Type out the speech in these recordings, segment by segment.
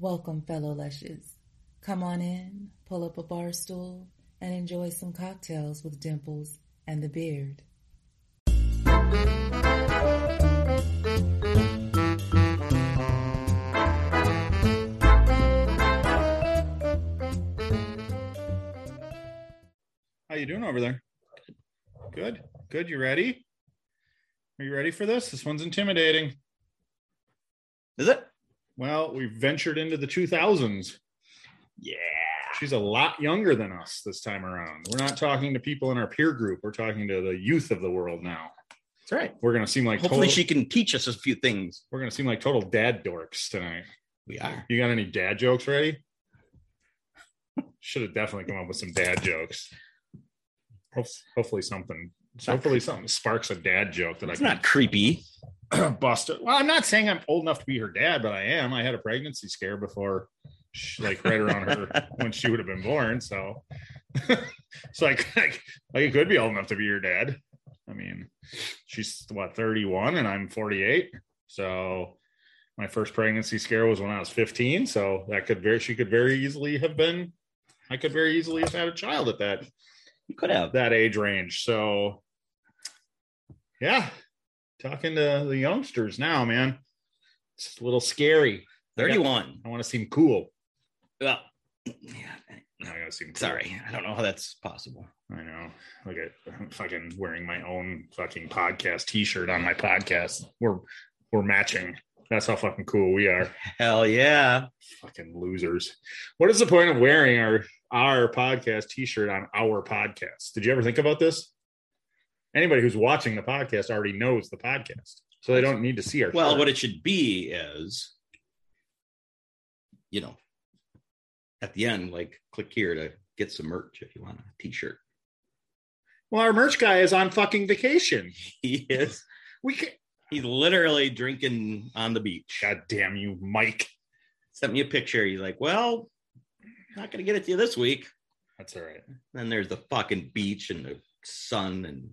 Welcome, fellow Lushes. Come on in, pull up a bar stool, and enjoy some cocktails with Dimples and the Beard. How you doing over there? Good. Good. You ready? Are you ready for this? This one's intimidating. Is it? Well, we've ventured into the 2000s. Yeah. She's a lot younger than us this time around. We're not talking to people in our peer group. We're talking to the youth of the world now. That's right. We're going to seem like Hopefully, total, she can teach us a few things. we're going to seem like total dad dorks tonight. We are. You got any dad jokes ready? Should have definitely come up with some dad jokes. Hopefully something. Hopefully something sparks a dad joke that It's I can not creepy. bust it. Well, I'm not saying I'm old enough to be her dad, but I am. I had a pregnancy scare before, she, like right around her when she would have been born. So, so like, like, like it could be old enough to be your dad. I mean, she's what 31 and I'm 48. So, my first pregnancy scare was when I was 15. So that could very she could very easily have been. I could very easily have had a child at that You could have. that age range. So, yeah, talking to the youngsters now, man, it's a little scary. 31. I want to seem cool. Well, yeah. I gotta seem cool. Sorry. I don't know how that's possible. I know. Look at I'm fucking wearing my own fucking podcast T-shirt on my podcast. We're we're matching. That's how fucking cool we are. Hell yeah. Fucking losers. What is the point of wearing our our podcast T-shirt on our podcast? Did you ever think about this? Anybody who's watching the podcast already knows the podcast, so they don't need to see our. Well, what it should be is, you know, at the end, like click here to get some merch if you want a t-shirt. well, our merch guy is on fucking vacation. He is. We can. He's literally drinking on the beach. God damn you, Mike. Sent me a picture. He's like, well, not going to get it to you this week. That's all right. Then there's the fucking beach and the sun and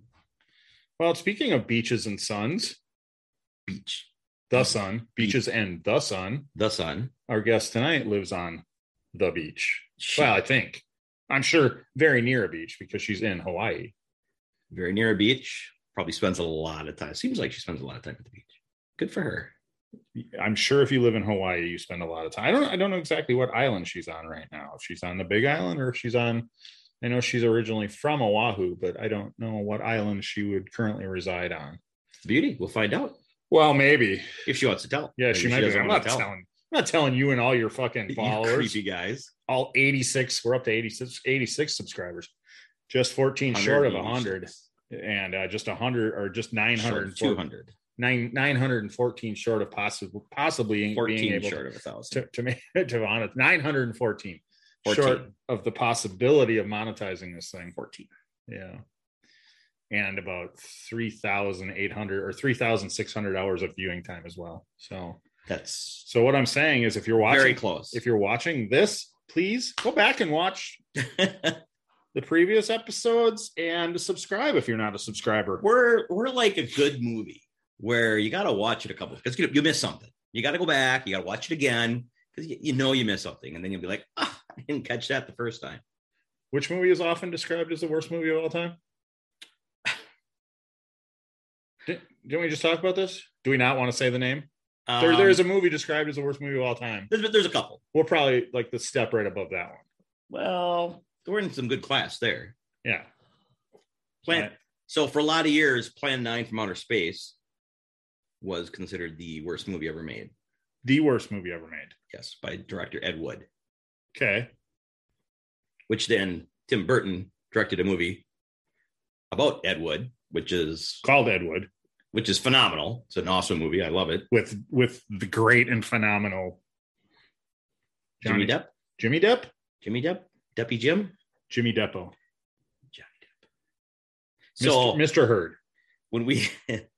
Well, speaking of beaches and suns, beach, the sun, beaches and the sun. the sun. Our guest tonight lives on the beach. Well, I think. I'm sure very near a beach because she's in Hawaii. very near a beach. Probably spends a lot of time. Seems like she spends a lot of time at the beach. Good for her. I'm sure if you live in Hawaii, you spend a lot of time. I don't I don't know exactly what island she's on right now. If she's on the big island or if she's on I know she's originally from Oahu, but I don't know what island she would currently reside on. Beauty. We'll find out Well, maybe. if she wants to tell. Yeah, Maybe she might be. I'm not tell. telling. I'm not telling you and all your fucking You followers. creepy guys. All 86. We're up to 86, 86 subscribers. Just 14 short of 100, and uh, just 100 or just 900, Two hundred. nine 914 short of possible possibly being able short to of a thousand. to, to make to mon- 914 short of the possibility of monetizing this thing. Fourteen. Yeah. And about 3,800 or 3,600 hours of viewing time as well. So, That's so what I'm saying is if you're watching, very close. if you're watching this, please go back and watch the previous episodes and subscribe if you're not a subscriber. we're we're like a good movie where you got to watch it a couple because you, you miss something. You got to go back. You got to watch it again because you, you know you miss something, and then you'll be like, ah, didn't catch that the first time. Which movie is often described as the worst movie of all time? Did, didn't we just talk about this? Do we not want to say the name? there, Um, there's a movie described as the worst movie of all time. there's, there's a couple. We're probably like the step right above that one. Well, we're in some good class there. Yeah. Plan. Right. So for a lot of years, Plan Nine from Outer Space was considered the worst movie ever made. The worst movie ever made. Yes, by director Ed Wood. Okay. Which then Tim Burton directed a movie about Ed Wood, which is Called Ed Wood which is phenomenal. It's an awesome movie. I love it. with with the great and phenomenal Jimmy Johnny- Depp, Jimmy Depp? Jimmy Depp, Deppy Jim, Jimmy Deppo. Johnny Depp. So Mr. Mr. Heard. when we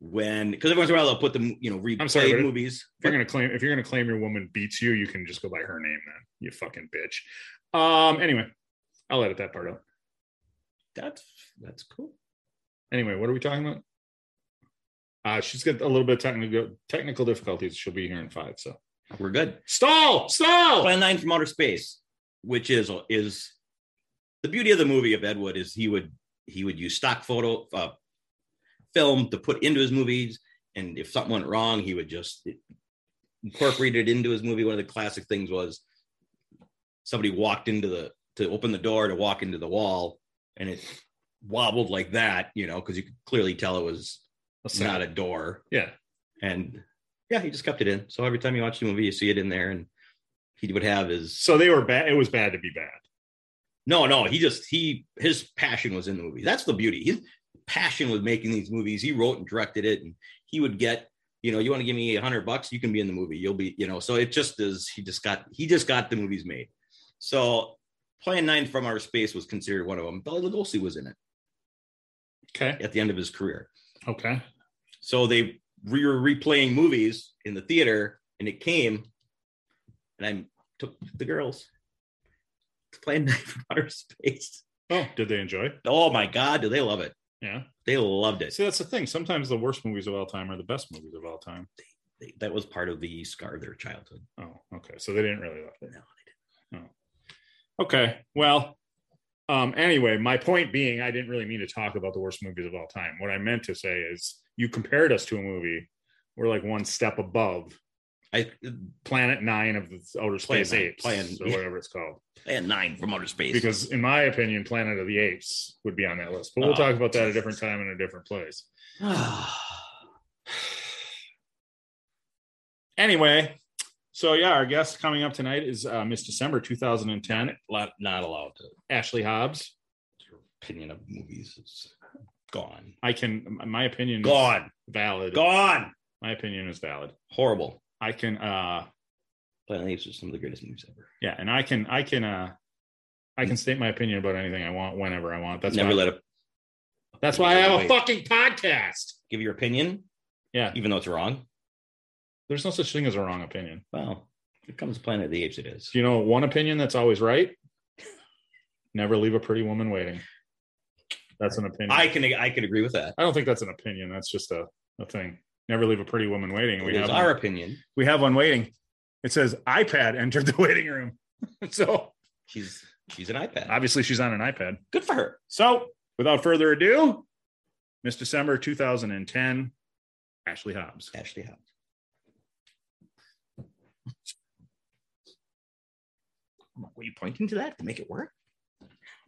when because every once in a while they'll put them you know replayed I'm sorry, but- movies If you're gonna claim if you're gonna claim your woman beats you, you can just go by her name then. You fucking bitch. Um anyway, I'll edit that part out. that's that's cool Anyway, what are we talking about? Uh she's got a little bit of technical technical difficulties. She'll be here in five. So we're good stall, stall. plan 9 from outer space which is is the beauty of the movie of ed wood is he would he would use stock photo uh, film to put into his movies and if something went wrong he would just incorporate it into his movie one of the classic things was somebody walked into the to open the door to walk into the wall and it wobbled like that you know because you could clearly tell it was A not a door yeah. and yeah he just kept it in so every time you watch the movie you see it in there and he would have his So they were bad. It was bad to be bad. no no he just he his passion was in the movie that's the beauty passion with making these movies he wrote and directed it and he would get you know you want to give me a hundred bucks you can be in the movie you'll be you know so it just is he just got he just got the movies made so plan nine from outer space was considered one of them Bela Lugosi was in it Okay. at the end of his career Okay. So they we were replaying movies in the theater, and it came, and I took the girls to play Night from Outer Space. Oh, did they enjoy? Oh my God, do they love it? Yeah. They loved it. See, that's the thing. Sometimes the worst movies of all time are the best movies of all time. They- that was part of the scar of their childhood. Oh, okay. So they didn't really love it. No, Okay. Well, um, anyway, my point being, I didn't really mean to talk about the worst movies of all time. What I meant to say is you compared us to a movie. We're like one step above I Planet Nine of the Outer Space Nine, Apes, Planet- or whatever it's called. had nine from outer space. Because in my opinion, Planet of the Apes would be on that list. But we'll Oh, talk about that at a different time in a different place. Anyway, so yeah, our guest coming up tonight is uh, Miss December 2010, not, not allowed to. Ashley Hobbs. Your opinion of movies is gone. I can, my opinion is Gone. valid. Gone. My opinion is valid. Horrible. I can, uh, Planet of the Apes is some of the greatest movies ever. yeah, and I can, I can, uh, I can state my opinion about anything I want whenever I want. That's Never why, let it that's why I have a fucking podcast. give your opinion, Yeah, even though it's wrong. there's no such thing as a wrong opinion. Well, if it comes to Planet of the Apes, it is. Do you know one opinion that's always right? Never leave a pretty woman waiting. That's an opinion. I can I can agree with that. I don't think that's an opinion. That's just a, a thing. Never leave a pretty woman waiting. It We is have our one, opinion. we have one waiting. It says iPad entered the waiting room. so She's she's an iPad. obviously she's on an iPad. Good for her. So without further ado, Miss December 2010, Ashley Hobbs. Ashley Hobbs. Were you pointing to that to make it work?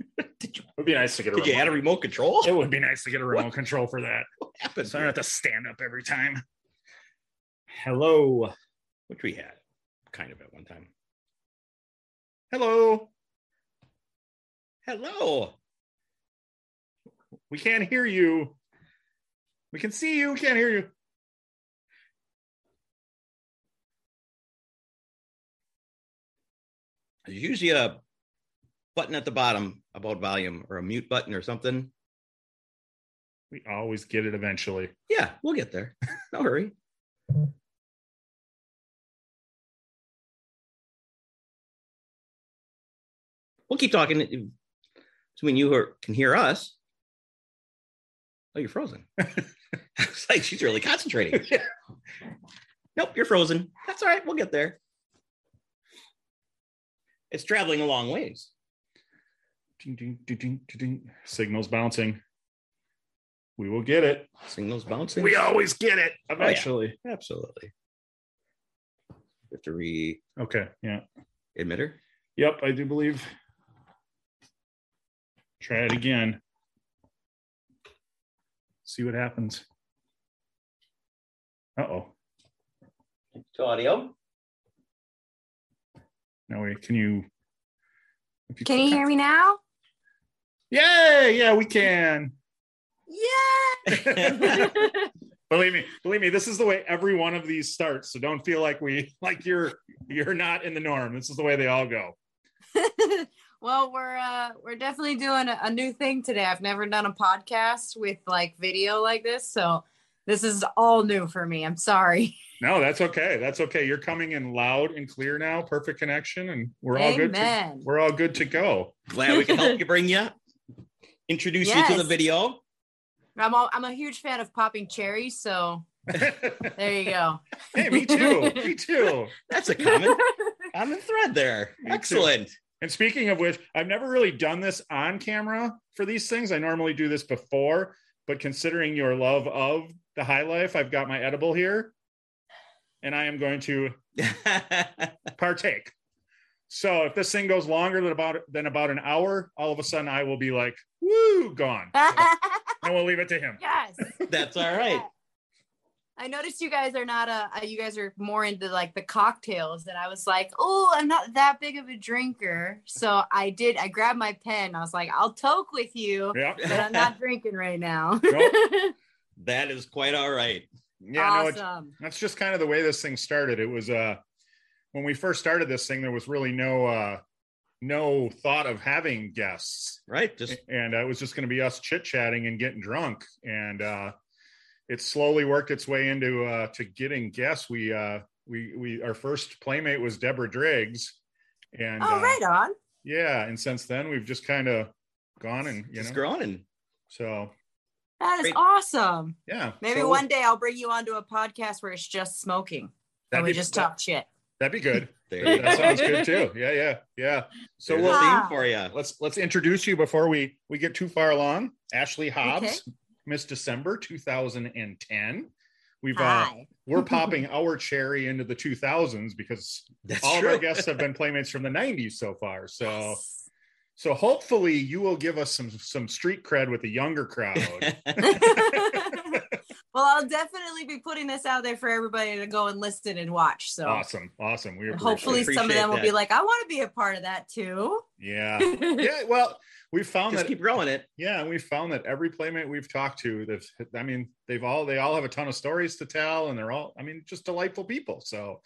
did you It would be nice to get a did you remote. add a remote control? it would be nice to get a remote control for that. What happened? So I don't have to stand up every time. Hello. Which we had kind of at one time. Hello. Hello. We can't hear you. We can see you. We can't hear you. There's usually a button at the bottom about volume or a mute button or something. We always get it eventually. Yeah, we'll get there. No hurry. We'll keep talking. When you hear- can hear us, oh, you're frozen. it's like she's really concentrating. nope, you're frozen. That's all right. We'll get there. It's traveling a long ways. Ding, ding, ding, ding, ding, ding. Signals bouncing. We will get it. Signals bouncing. We always get it yeah. eventually. Absolutely. We have to re Okay. Yeah. emitter. Yep. I do believe. Try it again. See what happens. Uh oh. To audio. No way. Can you? if Can you hear me now? Yeah. Yeah. We can. Yeah. believe me believe me this is the way every one of these starts so don't feel like we like you're you're not in the norm this is the way they all go well, we're uh we're definitely doing a, a new thing today. I've never done a podcast with like video like this, so this is all new for me. I'm sorry. no that's okay that's okay you're coming in loud and clear now perfect connection and we're all good to, we're all good to go Glad we can help you bring you. Introduce you to the video. I'm all, I'm a huge fan of popping cherries, so there you go. hey me too me too That's a common common thread there. Me too. Excellent. and speaking of which i've never really done this on camera for these things i normally do this before but considering your love of the high life i've got my edible here and i am going to partake. So if this thing goes longer than about than about an hour, all of a sudden I will be like, "Woo, gone," and we'll leave it to him. yes. That's all right. I noticed you guys are not a uh, you guys are more into like the cocktails and I was like, "Oh, I'm not that big of a drinker." So I did I grabbed my pen. I was like, "I'll toke with you." Yeah, But I'm not drinking right now. Nope. That is quite all right. yeah. No, it's, awesome. that's just kind of the way this thing started. It was uh when we first started this thing, there was really no uh no thought of having guests, Right. Just and uh, it was just going to be us chit chatting and getting drunk, and uh it slowly worked its way into uh to getting guests. We uh we we our first playmate was Deborah Driggs, and oh, uh, right on. yeah and since then we've just kind of gone and you just know growing and so That is Great. awesome. yeah Maybe So one day I'll bring you onto a podcast where it's just smoking and that'd we be, just that- talk shit. That'd be good. That, you that go. sounds good too. Yeah yeah yeah. So There's we'll a theme for you. let's let's introduce you before we we get too far along. Ashley hobbs miss december 2010 we've uh we're popping our cherry into the 2000s because That's all true. of our guests have been playmates from the 90s so far. So so hopefully you will give us some some street cred with the younger crowd well, I'll definitely be putting this out there for everybody to go and listen and watch. So awesome awesome we appreciate hopefully it. some of Appreciate them will be like, I want to be a part of that too. yeah yeah well we found just that keep growing it. yeah we found that every playmate we've talked to they've i mean they've all they all have a ton of stories to tell and they're all i mean just delightful people so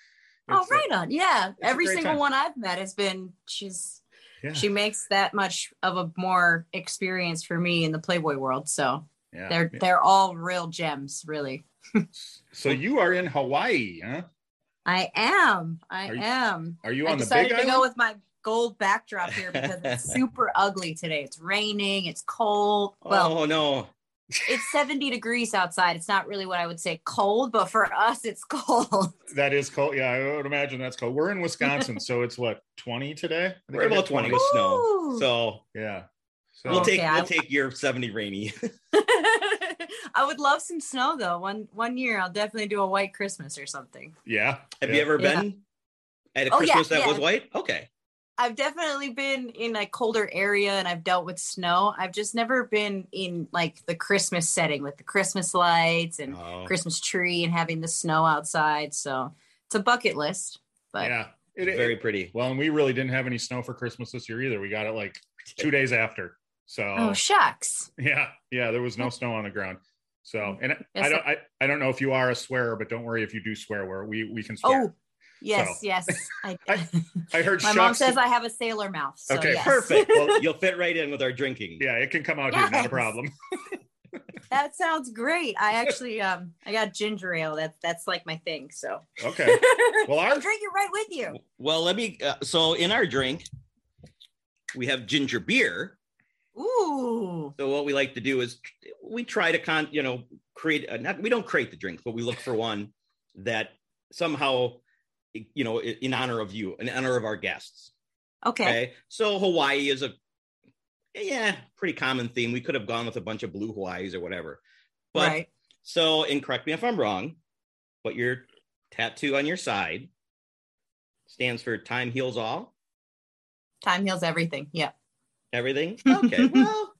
Oh, it's, right on. Yeah. Every single time. one I've met has been she's yeah, she makes that much of a more experience for me in the Playboy world. So yeah, they're yeah. they're all real gems, really. so you are in hawaii huh I am. I Are you am. are you I on the decided big to island go with my gold backdrop here because it's super ugly today. It's raining, it's cold. Well, oh no. it's 70 degrees outside. It's not really what I would say cold, but for us, it's cold. that is cold yeah i would imagine that's cold we're in wisconsin so it's what 20 today I think We're about 20 with snow. So yeah so we'll take Okay, we'll I- take your 70 rainy. I would love some snow though. One one year I'll definitely do a white Christmas or something. yeah Have yeah. you ever Yeah. been at a Oh, yeah, Christmas that yeah. was white? Okay. I've definitely been in a colder area and I've dealt with snow. I've just never been in like the Christmas setting with the Christmas lights and Oh. Christmas tree and having the snow outside. So it's a bucket list. But yeah it, it- very pretty. well and we really didn't have any snow for christmas this year either we got it like two days after so oh shucks. Yeah, yeah, there was no snow on the ground. So, and I- Yes, I don't, I- I, I don't know if you are a swearer, but don't worry if you do swear. Where we we can swear. Oh yes, So- yes. I, I- I heard my mom says I have a sailor mouth. So Okay, yes. Perfect. Well, you'll fit right in with our drinking. yeah, it can come out here, not a problem. that sounds great. I actually um I got ginger ale. That's that's like my thing. So Okay. Well, I'll our drink it right with you. Well, let me. Uh, so in our drink, we have ginger beer. Ooh. So what we like to do is we try to con, you know, create. A, not we don't create the drinks, but we look for one that somehow, you know, in honor of you, in honor of our guests. Okay. Okay. So Hawaii is a yeah, pretty common theme. We could have gone with a bunch of blue Hawaiis or whatever. But right. so, and correct me if I'm wrong, but your tattoo on your side stands for time heals all, Time heals everything. Yeah. Everything. Okay, well,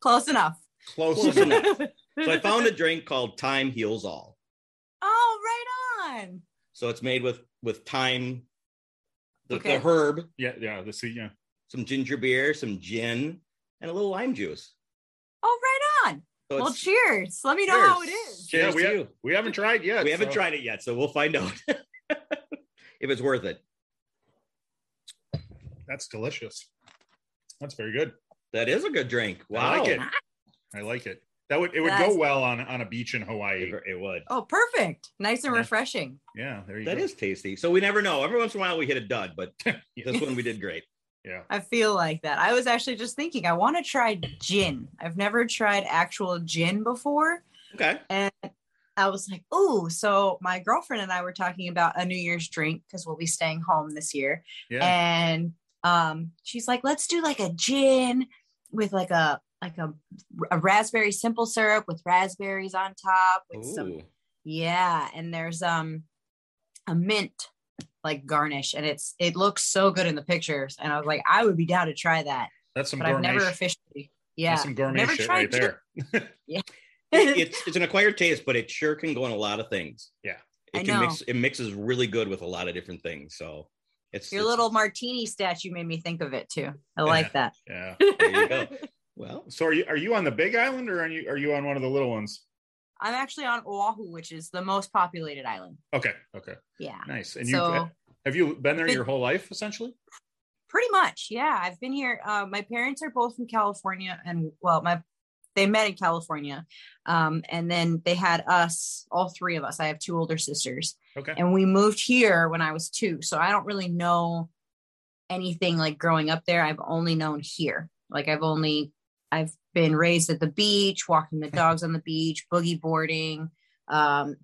Close enough. Close, Close enough. enough. so I found a drink called Time Heals All. Oh, right on. So it's made with with thyme, the, Okay. the herb, Yeah, yeah. The see, yeah. some ginger beer, some gin, and a little lime juice. Oh, right on. So well, cheers. Let me know how it is. Cheers. yeah, we, to ha- you. we haven't tried yet. we haven't tried it yet, so we'll find out if it's worth it. That's delicious. That's very good. That is a good drink. Wow, I like it. I like it. That would it would That's- go well on on a beach in Hawaii. It, it would. Oh, perfect. Nice and Yeah. refreshing. Yeah, there you That go. is tasty. So we never know. Every once in a while we hit a dud, but Yeah. this one we did great. yeah. I feel like that. I was actually just thinking, I want to try gin. I've never tried actual gin before. Okay. And I was like, oh, so my girlfriend and I were talking about a New Year's drink because we'll be staying home this year. Yeah. And um, she's like, let's do like a gin with like a like a, a raspberry simple syrup with raspberries on top with some yeah, and there's um a mint like garnish, and it's it looks so good in the pictures. And I was like, I would be down to try that, That's some but I've never officially. Yeah, that's some gourmet never shit tried right there. yeah. it's it's an acquired taste, but it sure can go in a lot of things. Yeah. It I can know. mix it mixes really good with a lot of different things. So it's Your it's- little martini statue made me think of it too. I like that. Yeah. there you go. Well, So are you are you on the big island or are you are you on one of the little ones? I'm actually on Oahu, which is the most populated island. Okay. Okay. Yeah, Nice. And you so have you been there been- your whole life essentially? pretty much, yeah. I've been here. Uh, my parents are both from California, and well, my they met in California, um, and then they had us, all three of us. I have two older sisters, Okay. and we moved here when I was two. So I don't really know anything like growing up there. I've only known here. Like I've only I've been raised at the beach, walking the dogs on the beach, boogie boarding, um,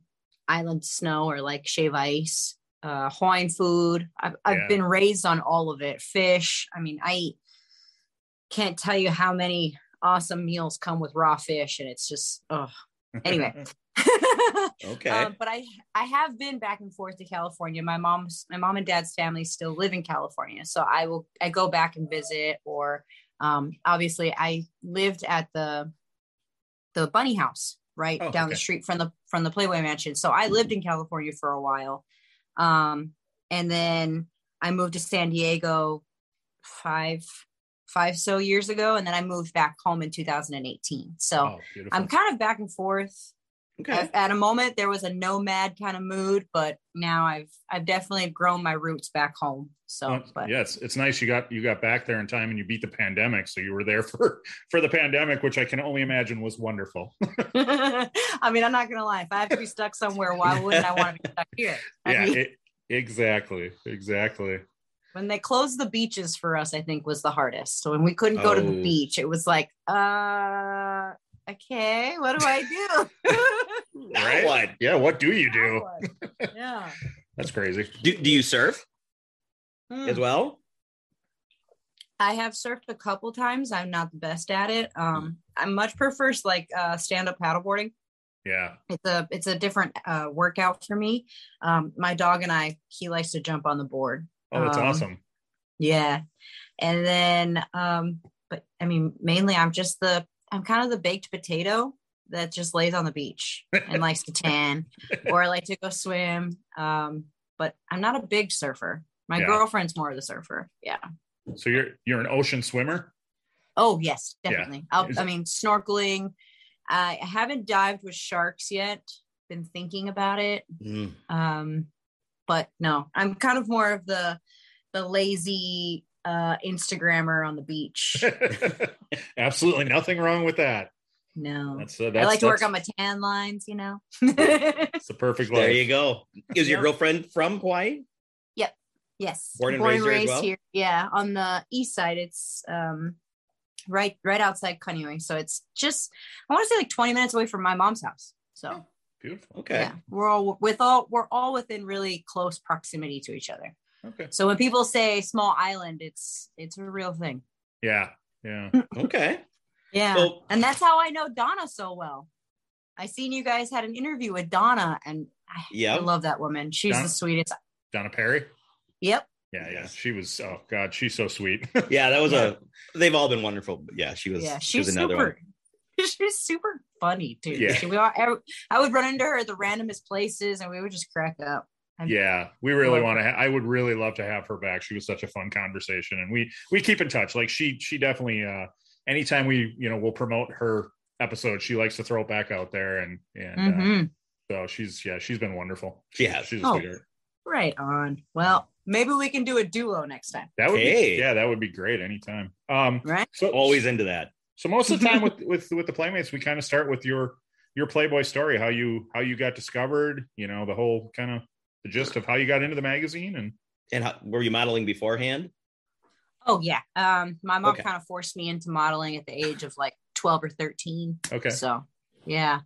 island snow or like shave ice, uh, Hawaiian food. I've I've Yeah. been raised on all of it. Fish. I mean, I can't tell you how many awesome meals come with raw fish, and it's just oh. Anyway. okay. Um, but I I have been back and forth to California. My mom's my mom and dad's family still live in California, so I will I go back and visit. Or um, obviously, I lived at the the Bunny House right Oh, down the street from the from the Playboy Mansion. So I lived in California for a while, um, and then I moved to San Diego five five so years ago, and then I moved back home in 2018. So oh. I'm kind of back and forth okay. at, at a moment there was a nomad kind of mood but now i've i've definitely grown my roots back home so Well, but yeah, it's, nice you got you got back there in time and you beat the pandemic. So you were there for for the pandemic, which I can only imagine was wonderful. i mean i'm not gonna lie if i have to be stuck somewhere why wouldn't i want to be stuck here I yeah, mean, it, exactly, exactly. when they closed the beaches for us i think was the hardest so when we couldn't go to the Oh. beach it was like uh okay what do i do Now Right? what? Yeah, what do you do? yeah That's crazy. Do, do you surf Hmm. as well? I have surfed a couple times. I'm not the best at it. Um, I much prefer like uh, stand up paddleboarding. Yeah, It's a it's a different uh, workout for me. Um, my dog and I, he likes to jump on the board. oh, that's Um, awesome. Yeah, and then um, but I mean, mainly I'm just the I'm kind of the baked potato that just lays on the beach and likes to tan or I like to go swim. Um, but I'm not a big surfer. My Yeah. girlfriend's more of the surfer. Yeah. So you're you're an ocean swimmer. Oh yes, Yeah. definitely. I'll, I mean, snorkeling. I haven't dived with sharks yet. Been thinking about it, Mm. um, but no, I'm kind of more of the the lazy uh, Instagrammer on the beach. Absolutely nothing wrong with that. No, That's uh, that's I like to work on my tan lines. You know. It's the perfect life. There you go. Is your girlfriend from Hawaii? Yep. Yes, Born and raised here as well? here. Yeah, on the east side. It's um, right right outside Kaneohe, so it's just I want to say like 20 minutes away from my mom's house. So. Beautiful. Okay. Yeah, we're all with all we're all within really close proximity to each other. Okay. So when people say small island, it's it's a real thing. Yeah. Yeah. Okay. Yeah, Well- and that's how I know Donna so well. I seen you guys had an interview with Donna, and I, I love that woman. She's Donna- the sweetest. Donna Perry. Yep. Yeah, yeah. She was. Oh God, she's so sweet. Yeah, that was a. They've all been wonderful. But yeah, she was. Yeah, she was another super. one. She's super funny too. Yeah. She, we all, I, I would run into her at the randomest places, and we would just crack up. I'm- yeah, we really want to. Ha- I would really love to have her back. She was such a fun conversation, and we we keep in touch. Like she she definitely. uh Anytime we you know we'll promote her episode, she likes to throw it back out there, and and uh, Mhm. so she's yeah she's been wonderful. She has. She's a Oh. sweetheart. Right on. Well, maybe we can do a duo next time. That would Hey. be yeah that would be great anytime. Um, Right? so Always into that. So most of the time with with with the playmates, we kind of start with your your Playboy story, how you how you got discovered, you know, the whole kind of the gist of how you got into the magazine, and And how, were you modeling beforehand? Oh yeah. Um, my mom Okay. kind of forced me into modeling at the age of like twelve or thirteen. okay, So yeah,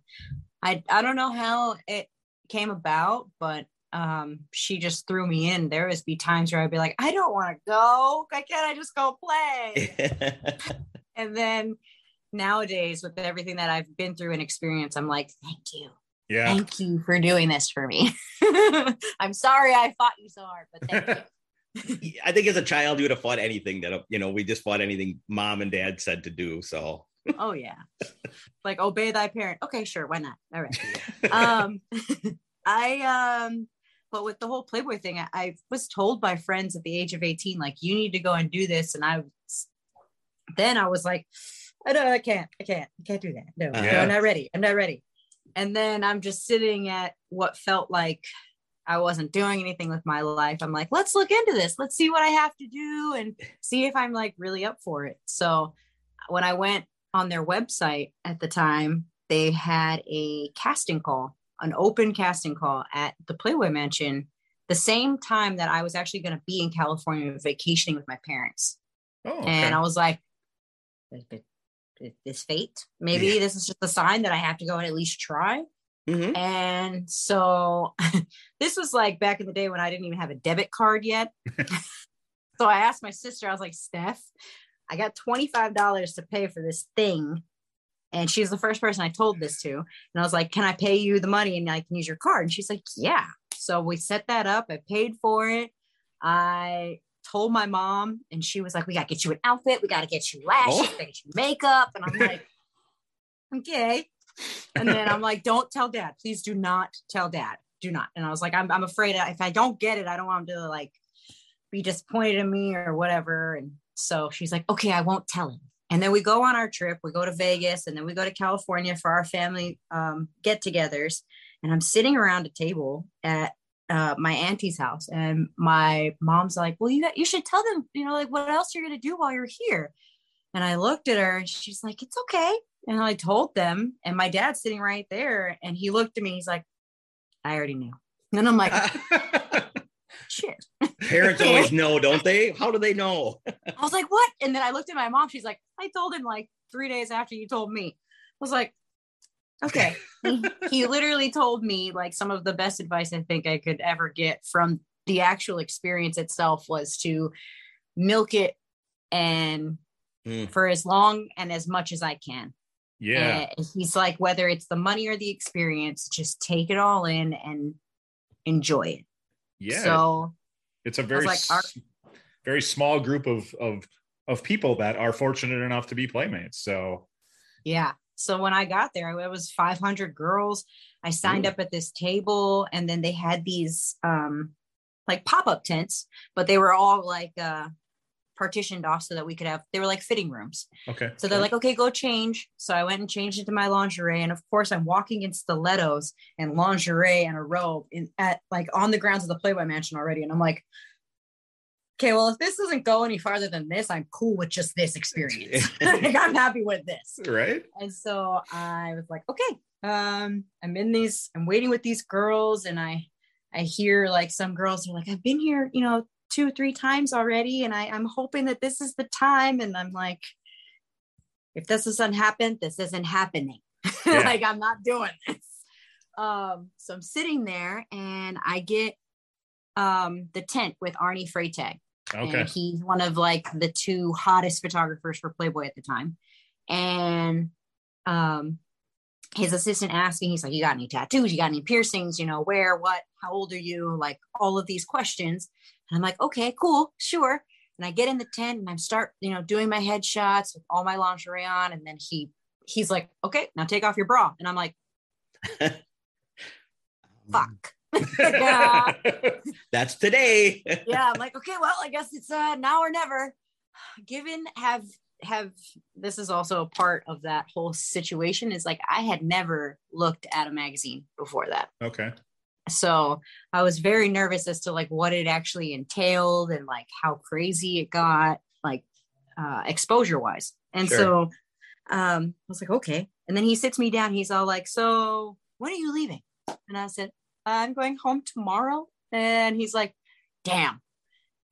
I I don't know how it came about, but um, she just threw me in. There was be times where I'd be like, I don't want to go. Why can't I just go play? and then nowadays, with everything that I've been through and experienced, I'm like, thank you, yeah, thank you for doing this for me. I'm sorry I fought you so hard, but thank you. I think as a child, you would have fought anything that you know. We just fought anything mom and dad said to do. So oh yeah, like obey thy parent. Okay, sure, why not? All right. um i um but with the whole playboy thing I, I was told by friends at the age of 18 like you need to go and do this and i was then i was like i don't i can't i can't i can't do that no, no i'm not ready i'm not ready and then i'm just sitting at what felt like i wasn't doing anything with my life i'm like let's look into this let's see what i have to do and see if i'm like really up for it so when i went on their website at the time they had a casting call an open casting call at the Playboy Mansion the same time that I was actually going to be in California vacationing with my parents. oh, And. I was like, "Is it- is this fate? Maybe Yeah. this is just a sign that I have to go and at least try. Mhm. And so this was like back in the day when I didn't even have a debit card yet. so I asked my sister, I was like, Steph, I got $25 to pay for this thing. And she's the first person I told this to. And I was like, Can I pay you the money and I can use your card? And she's like, Yeah. So we set that up. I paid for it. I told my mom, and she was like, We got to get you an outfit. We got to get you lashes. Oh. We got to get you makeup. And I'm like, Okay. And then I'm like, Don't tell dad. Please do not tell dad. Do not. And I was like, I'm, I'm afraid if I don't get it, I don't want him to like be disappointed in me or whatever. And so she's like, Okay, I won't tell him. And then we go on our trip. We go to Vegas and then we go to California for our family um, get togethers. And I'm sitting around a table at uh, my auntie's house. And my mom's like, Well, you, got, you should tell them, you know, like what else you're going to do while you're here. And I looked at her and she's like, It's okay. And I told them. And my dad's sitting right there. And he looked at me. He's like, I already knew. And I'm like, Shit. Parents always know, don't they? How do they know? I was like, what? And then I looked at my mom. She's like, I told him like three days after you told me. I was like, okay. he, he literally told me like some of the best advice I think I could ever get from the actual experience itself was to milk it and Mm. for as long and as much as I can. yeah, And he's like, whether it's the money or the experience, just take it all in and enjoy it. yeah. So it's a very like, our- very small group of of of people that are fortunate enough to be playmates. So Yeah. So when I got there, it was 500 girls. I signed Ooh. up at this table, and then they had these um, like pop up tents, but they were all like uh, partitioned off so that we could have. They were like fitting rooms. okay, So they're like, okay, go change. So I went and changed into my lingerie, and of course, I'm walking in stilettos and lingerie and a robe in at like on the grounds of the Playboy Mansion already, and I'm like. Okay, well, if this doesn't go any farther than this, I'm cool with just this experience. like, I'm happy with this. right? And so I was like, okay, um, I'm in these, I'm waiting with these girls, and I I hear like some girls are like, I've been here, you know, two or three times already, and I, I'm hoping that this is the time. And I'm like, if this doesn't happen, this isn't happening. Yeah. like I'm not doing this. Um, so I'm sitting there and I get um the tent with Arnie Freytag Okay, and he's one of like the two hottest photographers for Playboy at the time. And um his assistant asking, he's like, You got any tattoos? You got any piercings? You know, where, what, how old are you? Like all of these questions. And I'm like, Okay, cool, sure. And I get in the tent and I start, you know, doing my headshots with all my lingerie on. And then he he's like, Okay, now take off your bra. And I'm like, Fuck. Yeah. That's today. yeah. I'm like, okay, well, I guess it's uh now or never. Given have have this is also a part of that whole situation is like I had never looked at a magazine before that. okay. So I was very nervous as to like what it actually entailed and like how crazy it got, like uh exposure wise. And Sure. so um I was like, okay. And then he sits me down, he's all like, So when are you leaving? And I said, I'm going home tomorrow. And he's like, Damn,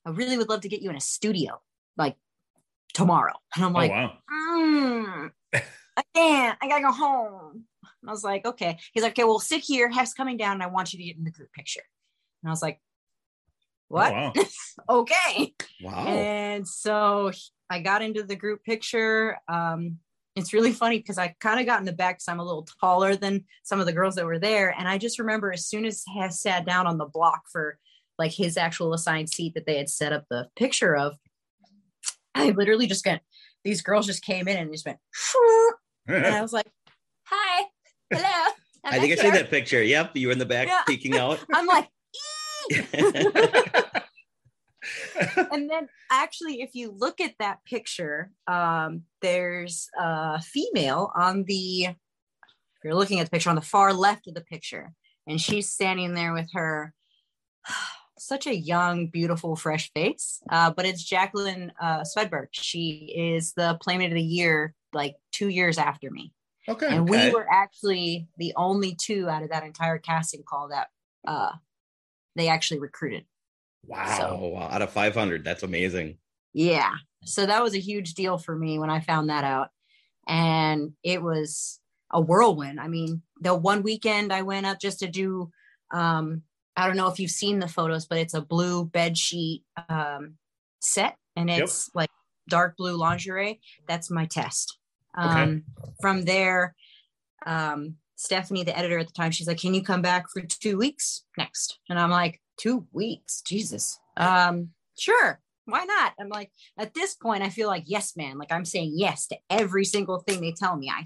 I really would love to get you in a studio like tomorrow. And I'm like, oh wow. mm, I can't. I gotta go home. And I was like, okay. He's like, okay, well, sit here. Hef's coming down, and I want you to get in the group picture. And I was like, what? Oh, wow. okay. Wow. And so I got into the group picture. Um, it's really funny because I kind of got in the back because I'm a little taller than some of the girls that were there. And I just remember as soon as Hef sat down on the block for like his actual assigned seat that they had set up the picture of, I literally just got these girls just came in and just went, and I was like, hi, hello. I'm I think I see that picture. Yep, you were in the back Yeah. peeking out. I'm like! and then actually if you look at that picture um there's a female on the if you're looking at the picture on the far left of the picture. And she's standing there with her such a young beautiful fresh face. Uh, but it's Jaclyn uh, swedberg she is the playmate of the year like two years after me. Okay. and Okay. we were actually the only two out of that entire casting call that uh they actually recruited Wow. Wow. Out of 500. That's amazing. Yeah. So that was a huge deal for me when I found that out. And it was a whirlwind. I mean, the one weekend I went up just to do um I don't know if you've seen the photos, but it's a blue bed sheet um set and Yep. it's like dark blue lingerie. That's my test. Okay. Um from there um Stephanie, the editor at the time, she's like, Can you come back for two weeks next? And I'm like, Two weeks, Jesus. Um, sure, why not? I'm like, at this point, I feel like yes, man. Like I'm saying yes to every single thing they tell me. I,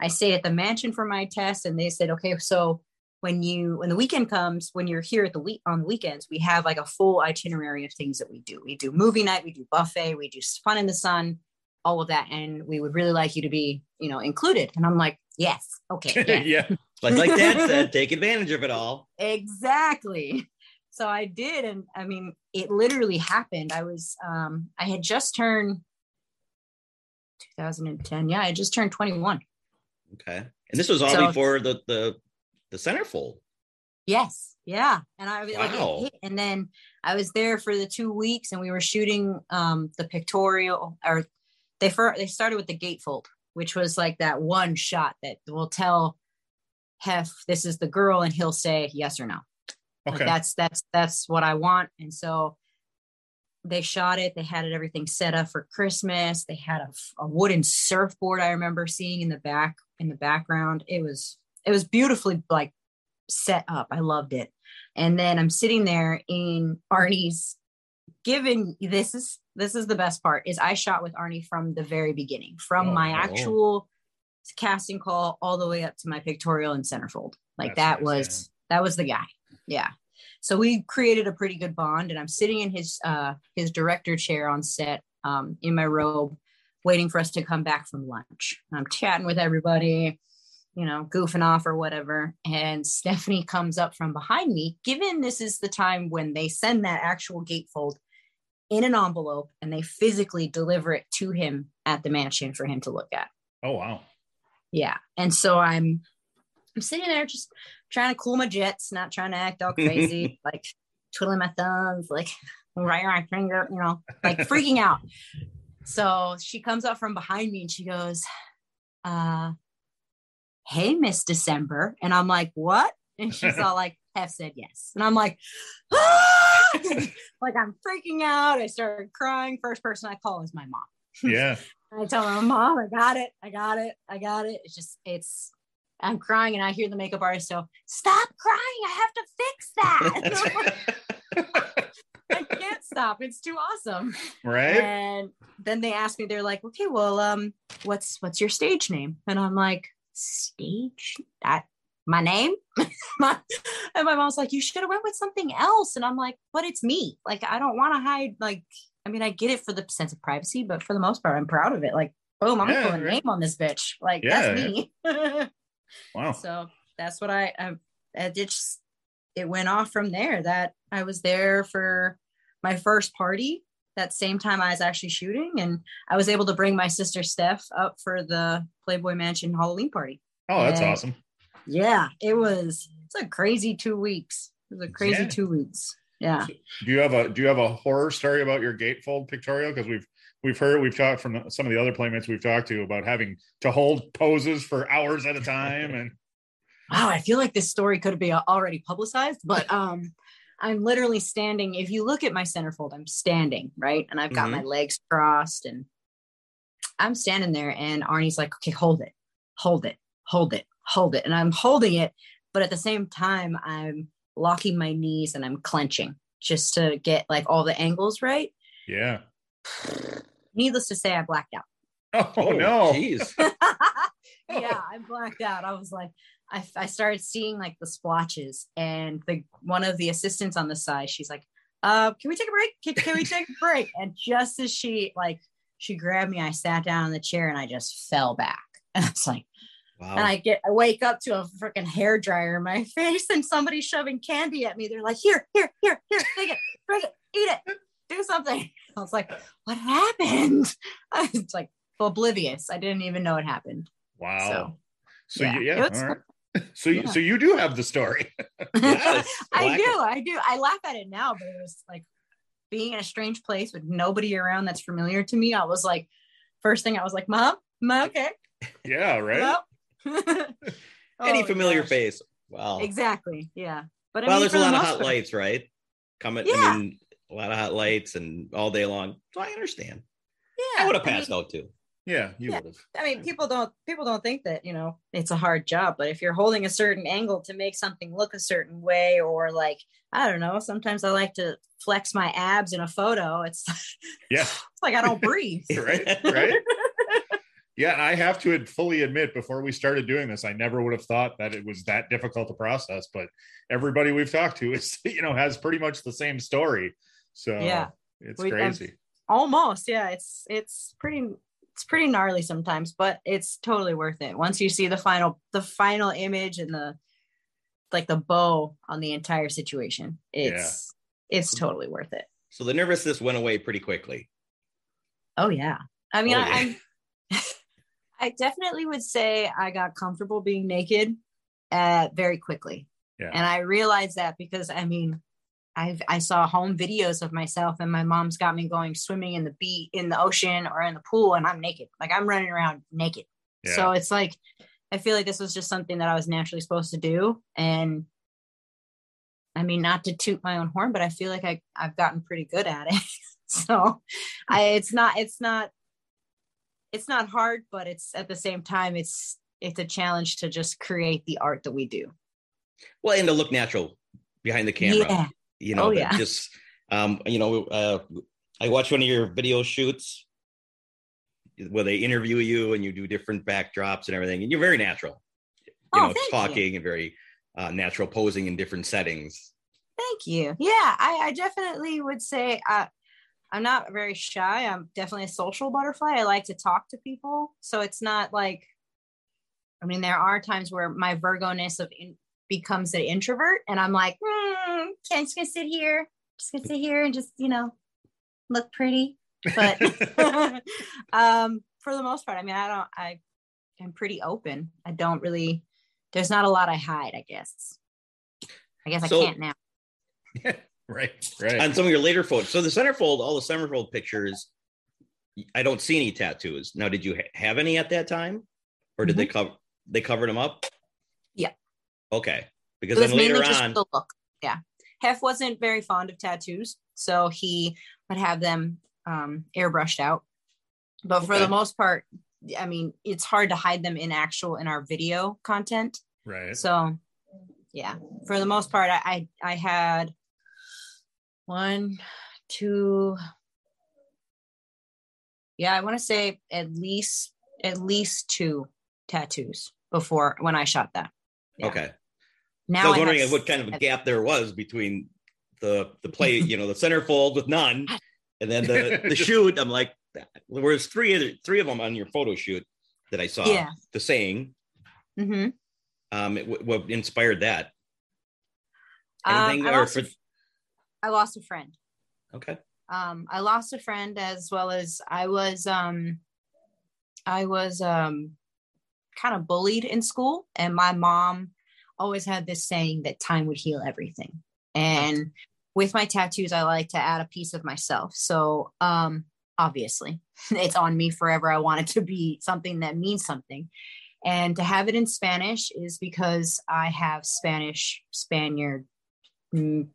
I stay at the mansion for my test, and they said, okay, so when you when the weekend comes, when you're here at the week on the weekends, we have like a full itinerary of things that we do. We do movie night, we do buffet, we do fun in the sun, all of that, and we would really like you to be, you know, included. And I'm like, yes, okay, yes. yeah. But like Dad said, take advantage of it all. exactly so i did and i mean it literally happened i was um i had just turned 2010 yeah i just turned 21 Okay. And this was all So- before the the the centerfold. yes yeah and i was like Wow. hit. and then i was there for the two weeks and we were shooting um the pictorial or they first they started with the gatefold which was like that one shot that will tell hef this is the girl and he'll say yes or no Like, that's that's that's what I want. And so they shot it. They had it everything set up for Christmas. They had a, a wooden surfboard. I remember seeing in the back in the background. It was it was beautifully like set up. I loved it. And then I'm sitting there in Arnie's. Given this is this is the best part is I shot with Arnie from the very beginning, from Oh, my oh. actual casting call all the way up to my pictorial and centerfold. Like That's that was that was the guy. Yeah. So we created a pretty good bond and I'm sitting in his uh his director chair on set um in my robe waiting for us to come back from lunch. I'm chatting with everybody, you know, goofing off or whatever and Stephanie comes up from behind me given this is the time when they send that actual gatefold in an envelope and they physically deliver it to him at the mansion for him to look at. Oh wow. Yeah. And so I'm I'm sitting there just trying to cool my jets, not trying to act all crazy, like twiddling my thumbs, like right my finger, you know, like freaking out. So she comes up from behind me and she goes, uh, hey, Miss December. And I'm like, what? And she's all like, Hef said yes. And I'm like, "Ah!" like I'm freaking out. I started crying. First person I call is my mom. Yeah. I tell my mom, I got it, I got it, I got it. It's just, it's, I'm crying and I hear the makeup artist go, stop crying. I have to fix that. I can't stop. It's too awesome. Right? And then they asked me, they're like, okay, well, um, what's what's your stage name? And I'm like, stage that my name? my, and my mom's like, you should have went with something else. And I'm like, but it's me. Like, I don't want to hide. Like, I mean, I get it for the sense of privacy, but for the most part, I'm proud of it. Like, boom, I'm Yeah, gonna put a right. name on this bitch. Like, Yeah, that's me. Wow. so that's what I, I, I. Just, it went off from there. That I was there for my first party that same time I was actually shooting, and I was able to bring my sister Steph up for the Playboy Mansion Halloween party. Oh, that's Yeah. awesome. Yeah, it was. It's a crazy two weeks. It was a crazy Yeah. two weeks. Yeah. Do you have a do you have a horror story about your gatefold pictorial? Because we've we've heard we've talked from some of the other playmates we've talked to about having to hold poses for hours at a time and Wow, I feel like this story could be already publicized, but um, I'm literally standing. If you look at my centerfold, I'm standing right, and I've got my legs crossed, and I'm standing there, and Arny's like, "Okay, hold it, hold it, hold it, hold it," and I'm holding it, but at the same time, I'm locking my knees and I'm clenching just to get like all the angles right. yeah. Needless to say, I blacked out. Oh, no. Jeez. yeah, I blacked out. I was like, I, I started seeing like the splotches, and the one of the assistants on the side, she's like, "Uh, can we take a break? Can, can we take a break?" And just as she like she grabbed me, I sat down in the chair and I just fell back. And it's like, Wow. and I get I wake up to a freaking hair dryer in my face and somebody shoving candy at me. They're like, "Here, here, here, here, take it, drink it, eat it, do something." I was like, "What happened?" I was like oblivious. I didn't even know it happened. Wow. So, yeah. you, yeah. Was all right. So you, Yeah. so you do have the story. Yes, I do, I do. I laugh at it now, but it was like being in a strange place with nobody around that's familiar to me. I was like, first thing I was like, "Mom, Mom, okay, Yeah, right. Hello?" Any Oh, familiar gosh. face. Wow. Exactly. Yeah. But I well, mean, there's for a the lot of hot part- lights, right? Coming. Yeah. I mean, a lot of hot lights and all day long. So I understand. Yeah. I would have mean- passed out too. Yeah, you Yeah. would have. I mean, people don't people don't think that you know it's a hard job, but if you're holding a certain angle to make something look a certain way, or like I don't know, sometimes I like to flex my abs in a photo. It's Yeah. it's like I don't breathe. Right, right. Yeah, and I have to fully admit, before we started doing this, I never would have thought that it was that difficult to process. But everybody we've talked to is, you know, has pretty much the same story. So Yeah. it's We- um, crazy. Almost, yeah. It's it's pretty it's pretty gnarly sometimes, but it's totally worth it. Once you see the final the final image and the like the bow on the entire situation, it's it's totally worth it. So the nervousness went away pretty quickly. Oh yeah. I mean, Oh, I, yeah. I'm I definitely would say I got comfortable being naked uh very quickly. Yeah. And I realized that because I mean I've I saw home videos of myself and my mom's got me going swimming in the beach in the ocean or in the pool and I'm naked. Like I'm running around naked. Yeah. So it's like I feel like this was just something that I was naturally supposed to do. And I mean, not to toot my own horn, but I feel like I, I've gotten pretty good at it. so I it's not it's not it's not hard, but it's at the same time it's it's a challenge to just create the art that we do. Well, and to look natural behind the camera. Yeah. You know, Oh, yeah. just um, you know, uh, I watched one of your video shoots where they interview you and you do different backdrops and everything, and you're very natural. You Oh, know, thank you. talking and very uh, natural posing in different settings. Thank you. Yeah, I, I definitely would say uh, I'm not very shy. I'm definitely a social butterfly. I like to talk to people. So it's not like, I mean, there are times where my Virgo ness of in, becomes an introvert, and I'm like, hmm, I'm just gonna sit here, just gonna sit here and just you know look pretty. But um, for the most part, I mean, I don't. I am pretty open. I don't really. There's not a lot I hide. I guess. I guess So- I can't now. right, right. On some of your later photos, so the centerfold, all the centerfold pictures, I don't see any tattoos. Now, did you ha- have any at that time, or did they cover they covered them up? Mm-hmm. Yeah. Okay, because it was then later mainly just on, the look. Yeah. Hef wasn't very fond of tattoos, so he would have them um, airbrushed out. But for Okay. the most part, I mean, it's hard to hide them in actual in our video content. Right. So yeah, for the most part, I I, I had one, two, yeah, I want to say at least at least two tattoos before when I shot that. Yeah. Okay. Now So I was wondering have what kind of a gap there was between the the play, you know, the centerfold with none, and then the the shoot. I'm like, there was three of the, three of them on your photo shoot that I saw. Yeah. The saying, Mm-hmm. um, it, what- what inspired that? Um, Anything I, lost for, a, I lost a friend. okay, um i lost a friend as well as i was um i was um kind of bullied in school and my mom always had this saying that time would heal everything and with my tattoos i like to add a piece of myself so um obviously it's on me forever i want it to be something that means something and to have it in spanish is because i have spanish spaniard mm,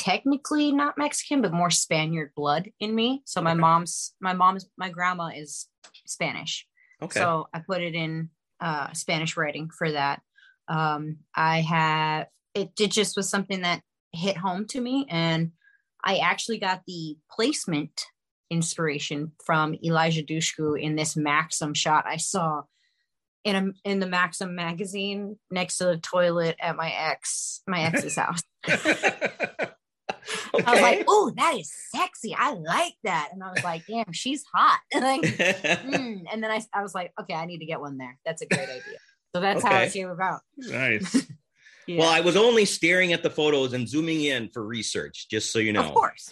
technically not Mexican, but more Spaniard blood in me. So my Okay. mom's my mom's my grandma is Spanish. okay, So I put it in uh Spanish writing for that. Um I have it, it just was something that hit home to me and I actually got the placement inspiration from Eliza Dushku in this Maxim shot I saw in a in the Maxim magazine next to the toilet at my ex my ex's house. okay. I was like, "Oh, that is sexy. I like that." And I was like, "Damn, she's hot." And like, mm. and then I, I was like, "Okay, I need to get one there. That's a great idea." So that's how Okay. it came about. nice. Yeah. Well, I was only staring at the photos and zooming in for research, just so you know. of course.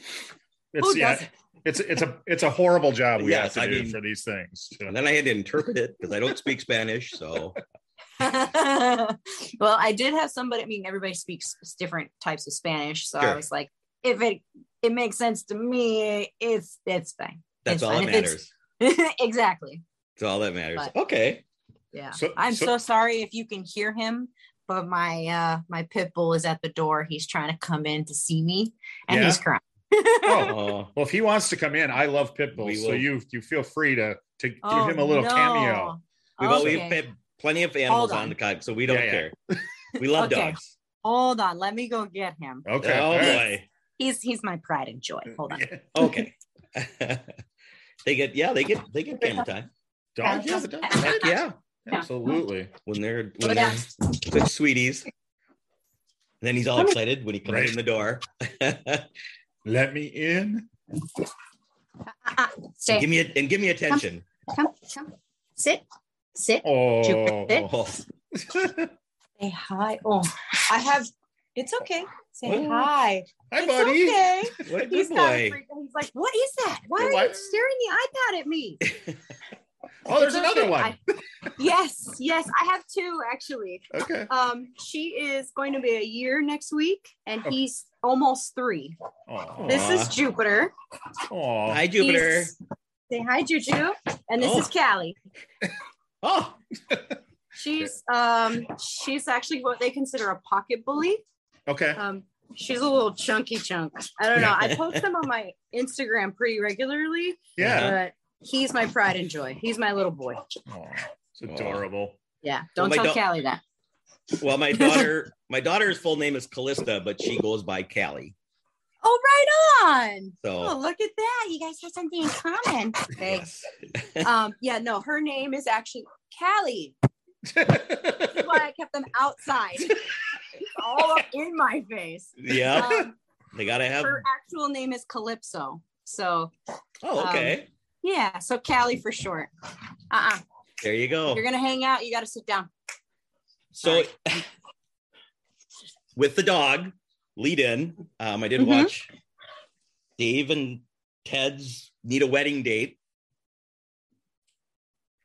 It's Who yeah. doesn't? It's it's a it's a horrible job we Yes, have to I do mean- for these things. And then I had to interpret it because I don't speak Spanish. So well, I did have somebody. I mean, everybody speaks different types of Spanish, so Sure. I was like, if it it makes sense to me, it's it's fine. that's It's all that fine. If it's- matters. exactly. It's all that matters. But- okay. Yeah. So- I'm so- so, sorry if you can hear him, but my uh my pit bull is at the door. He's trying to come in to see me and he's crying. Oh, Well, if he wants to come in, I love pit bulls, so you you feel free to to give Oh, him a little no. cameo. we've, al- we've Okay. had plenty of animals on. on. the cod, so we don't Yeah, yeah. care. We love Okay. dogs. Hold on, let me go get him. Okay. Oh boy. He's he's my pride and joy. Hold on. Okay. they get yeah, they get they get camera time. Dogs, yeah, the dogs. Heck yeah. Absolutely. When they're Go when they're such sweeties. then he's all excited when he comes Right. in the door. Let me in. Uh-uh. Stay. give me a, and give me attention. come, come. Sit. Sit. Oh, Jupiter. Oh, Say hi. Oh, I have it's okay. Say Oh. hi. hi, it's buddy. okay. what a He's good kind boy. of freaked out. He's like, what is that? Why are Why- you staring the iPad at me? Oh, there's It's another one. I- yes, yes, I have two actually. okay. Um, she is going to be a year next week, and he's almost three. Oh, This is Jupiter. oh. Hi, Jupiter. He's- say hi, Juju. And this Oh. is Callie. Oh, She's um she's actually what they consider a pocket bully. Okay. Um, she's a little chunky chunk. I don't know. I post them on my Instagram pretty regularly, Yeah. but he's my pride and joy. He's my little boy. Oh, it's adorable. Yeah. Don't my tell do- Callie that. well, my daughter, my daughter's full name is Callista, but she goes by Callie. Oh, right on. So Oh, look at that. You guys have something in common. Thanks. yes. um, yeah, no, her name is actually Callie. That's why I kept them outside. It's all up in my face. yeah, Um, they gotta have. her actual name is Calypso. So Oh, okay. Yeah, so Callie for short. Uh-uh. there you go. If you're gonna hang out, you gotta sit down. So with the dog lead in, um, I did Mhm. watch Dave and Ted's need a wedding date.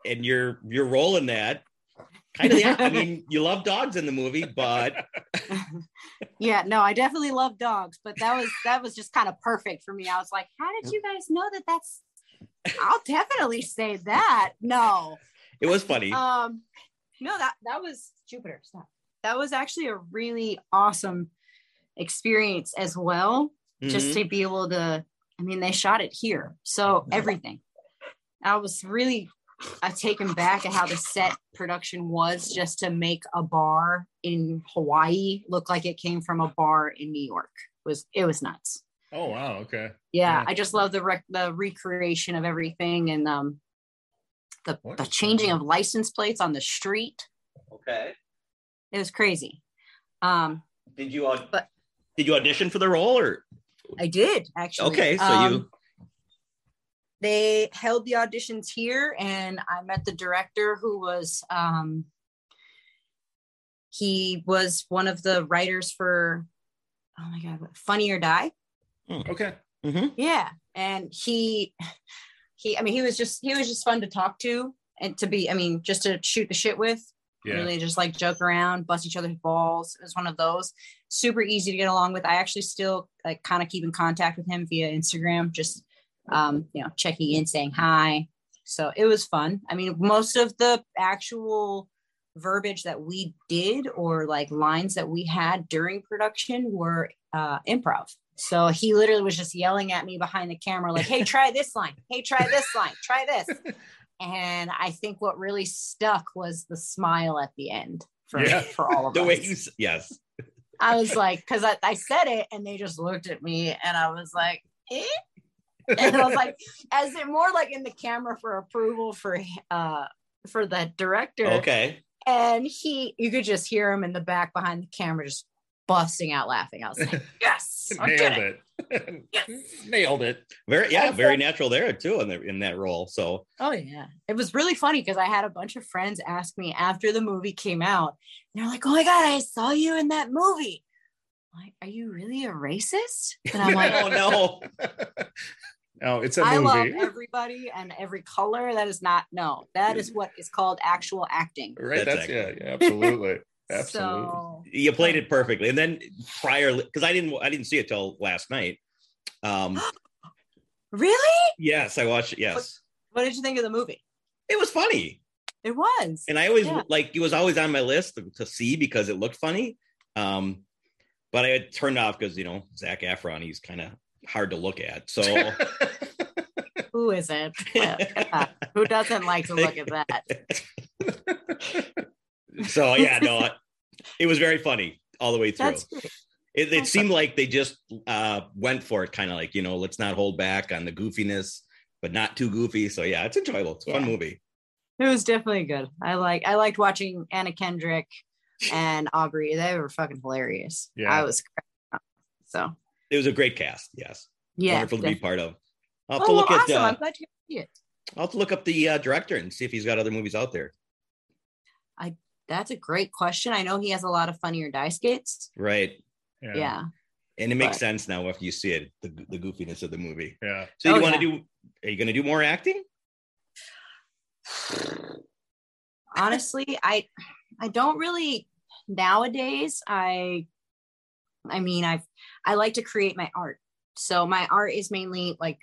And you're you're rolling that. Kind of yeah. I mean, you love dogs in the movie, but yeah, no, I definitely love dogs, but that was that was just kind of perfect for me. I was like, how did you guys know that that's I'll definitely say that. No. it was funny. Um no, that that was Jupiter. Stop. That was actually a really awesome experience as well. Just Mhm. to be able to, I mean, they shot it here. So everything. I was really uh, taken back at how the set production was just to make a bar in Hawaii look like it came from a bar in New York. It was it was nuts. Oh wow. Okay. Yeah, Yeah. I just love the rec- the recreation of everything and um the What the changing of license plates on the street. Okay. It was crazy. Um, Did you aud- But- did you audition for the role or I did actually. okay? So Um, you they held the auditions here and i met the director who was um he was one of the writers for oh my god what- funny or die Okay. Mhm. yeah. And he he i mean he was just he was just fun to talk to and to be i mean just to shoot the shit with. Yeah. really just like joke around bust each other's balls. It was one of those. Super easy to get along with. I actually still like kind of keep in contact with him via instagram just um you know checking in saying hi. So it was fun. I mean most of the actual verbiage that we did or like lines that we had during production were uh improv so he literally was just yelling at me behind the camera like hey try this line hey try this line try this and I think what really stuck was the smile at the end for, Yeah. for all of the us. way you yes. I was like, because I, I said it and they just looked at me and I was like, eh? and I was like, as it more like in the camera for approval for uh for the director. Okay. And he you could just hear him in the back behind the camera just busting out laughing. I was like, yes, Nailed it. it. Yes. Nailed it. Very yeah, And very natural there too in the, in that role. So Oh yeah. It was really funny because I had a bunch of friends ask me after the movie came out. And they're like, Oh my god, I saw you in that movie. I'm like, are you really a racist? And I'm like, oh no. Oh, it's a I love everybody and every color. That is not no. That is what is called actual acting. right. That's That's, yeah, yeah, absolutely. Absolutely. So You played it perfectly. And then prior because I didn't I didn't see it till last night. Um really? yes, I watched it. Yes. What did you think of the movie? It was funny. It was. And I always Yeah. like it was always on my list to, to see because it looked funny. Um but I had turned off because you know Zac Efron, he's kind of hard to look at. So Who is it? Yeah. Who doesn't like to look at that? so yeah, no, it was very funny all the way through. That's. It, it seemed like they just uh, went for it, kind of like you know, let's not hold back on the goofiness, but not too goofy. So yeah, it's enjoyable. It's a fun movie. It was definitely good. I like I liked watching Anna Kendrick and Aubrey. They were fucking hilarious. Yeah. I was so It was a great cast. Yes, yeah. wonderful to be part of. I'll have Oh, to look well, at. awesome. I'm Uh, glad you see it. I'll have to look up the uh, director and see if he's got other movies out there. That's a great question. I know he has a lot of Funny or Die skits. Right, Yeah. and it makes But- sense now after you see it, the the goofiness of the movie. Yeah. So you Oh, want to yeah. do? Are you going to do more acting? Honestly, I I don't really nowadays. I I mean, I've I like to create my art. So my art is mainly like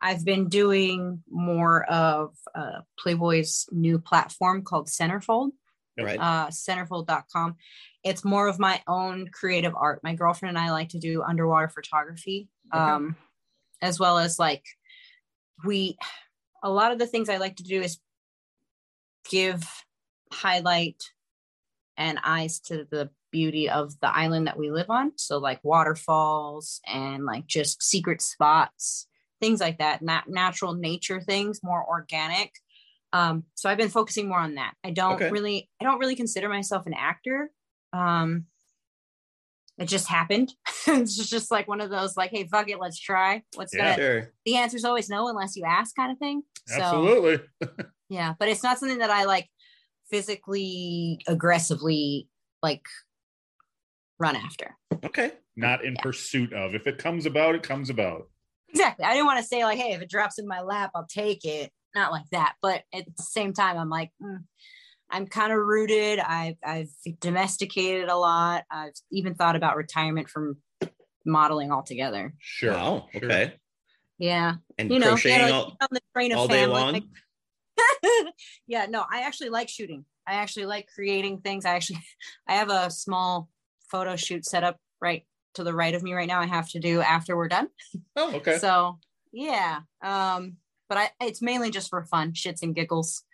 I've been doing more of uh, Playboy's new platform called Centerfold. Yep. Right. uh, centerfold.com. It's more of my own creative art. My girlfriend and I like to do underwater photography, Okay. um, as well as like we, a lot of the things I like to do is give highlight and eyes to the beauty of the island that we live on. So like waterfalls and like just secret spots, things like that, not natural nature things, more organic um so i've been focusing more on that i don't Okay. really i don't really consider myself an actor um it just happened it's just- just like one of those like hey fuck it let's try what's Yeah. that Sure. the answer's always no unless you ask kind of thing so Absolutely. yeah but it's not something that i like physically aggressively like run after Okay. Not in pursuit of. If it comes about, it comes about. Exactly i didn't want to say like hey if it drops in my lap i'll take it not like that but at the same time i'm like mm, i'm kind of rooted i've i've domesticated a lot i've even thought about retirement from modeling altogether Sure. Wow. Okay. yeah And you know, crocheting you know, all, on the train of all day family, long. like- yeah no i actually like shooting i actually like creating things i actually i have a small photo shoot set up right to the right of me right now i have to do after we're done Oh, okay. so yeah um but I it's mainly just for fun, shits and giggles.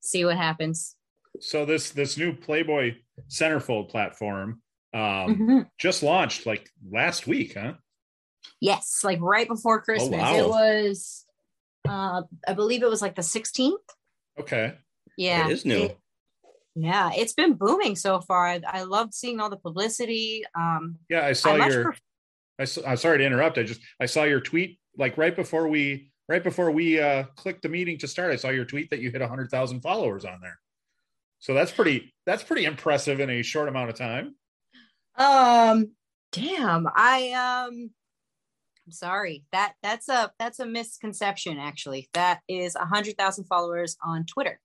See what happens. So this this new Playboy centerfold platform um, Mhm. just launched like last week, huh? Yes, like right before Christmas. wow. It was uh I believe it was like the 16th. Okay. Yeah. It is new. it- yeah, it's been booming so far. I, I loved seeing all the publicity. Um Yeah, I saw I your. pref- I saw, I'm sorry to interrupt. I just I saw your tweet like right before we right before we uh clicked the meeting to start. I saw your tweet that you hit hundred thousand followers on there. So that's pretty that's pretty impressive in a short amount of time. Um, damn, I um, I'm sorry. That that's a that's a misconception. Actually, that is a hundred thousand followers on Twitter.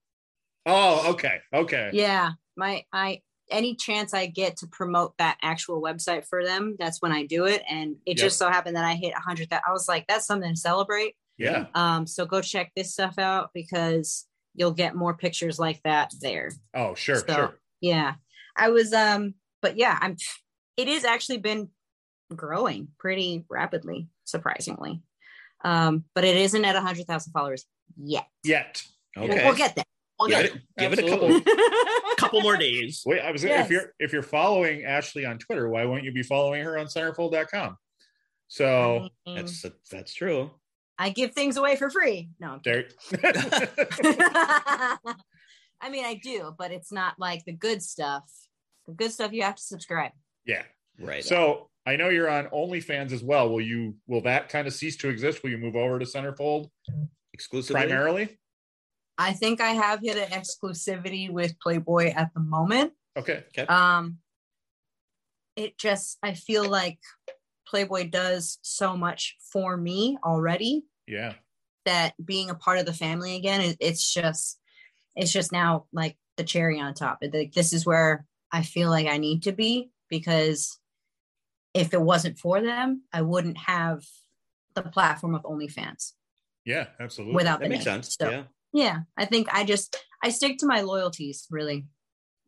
Oh, okay, okay. Yeah, my I any chance I get to promote that actual website for them, that's when I do it. And it Yep. just so happened that I hit a hundred. That I was like, that's something to celebrate. Yeah. Um, so go check this stuff out because you'll get more pictures like that there. Oh, sure, So, sure. Yeah. I was um but yeah, I'm it is actually been growing pretty rapidly, surprisingly. Um, but it isn't at a hundred thousand followers yet. Yet. We'll- Okay. We'll, get there. We'll give get it, give it a couple couple more days. Wait, I was Yes. if you're if you're following Ashley on Twitter, why won't you be following her on centerfold.com? So I, mean, That's that's true. I give things away for free. No, I'm there I mean I do, but it's not like the good stuff. The good stuff you have to subscribe. yeah. Right. So I know you're on OnlyFans as well. Will you will that kind of cease to exist? Will you move over to Centerfold Exclusively. primarily? I think I have hit an exclusivity with Playboy at the moment. Okay. um it just i feel like playboy does so much for me already Yeah. that being a part of the family again it, it's just it's just now like the cherry on top It- like this is where i feel like i need to be because if it wasn't for them i wouldn't have the platform of onlyfans Yeah, absolutely. without That the makes name. sense. So, yeah. Yeah i think i just i stick to my loyalties really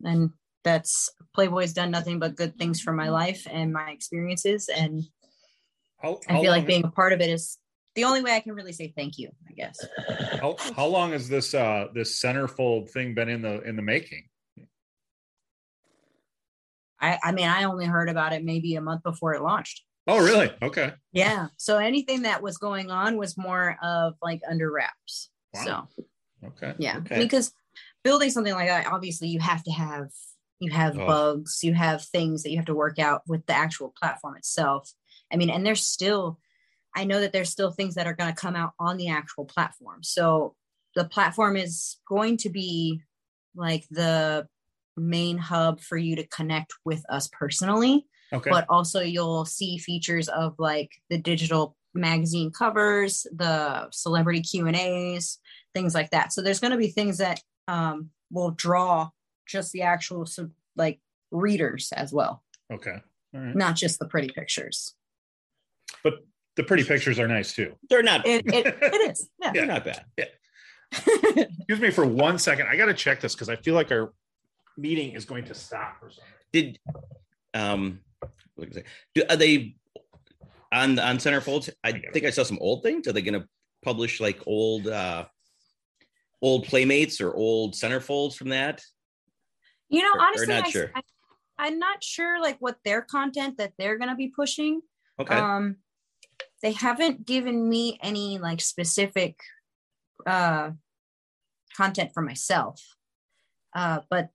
and that's playboy's done nothing but good things for my life and my experiences and how, i feel like being a part of it is the only way i can really say thank you i guess how, how long has this uh this centerfold thing been in the in the making? i i mean i only heard about it maybe a month before it launched Oh, really? Okay. yeah so anything that was going on was more of like under wraps Wow. so Okay. yeah Okay. because building something like that obviously you have to have you have Oh. bugs you have things that you have to work out with the actual platform itself i mean and there's still i know that there's still things that are going to come out on the actual platform so the platform is going to be like the main hub for you to connect with us personally Okay. but also you'll see features of like the digital magazine covers the celebrity q and a's things like that so there's going to be things that um, will draw just the actual so, like readers as well okay. All right. not just the pretty pictures But The pretty pictures are nice too. They're not. it, it, it is yeah, They're not bad. Excuse me for one second. I got to check this because I feel like our meeting is going to stop or something. Did um, what was do, are they on on Centerfold? I get it. think I saw some old things. Are they going to publish like old uh old playmates or old centerfolds from that? you know Or- or honestly not I, sure. I, i'm not sure like what their content that they're going to be pushing Okay. um they haven't given me any like specific uh content for myself uh but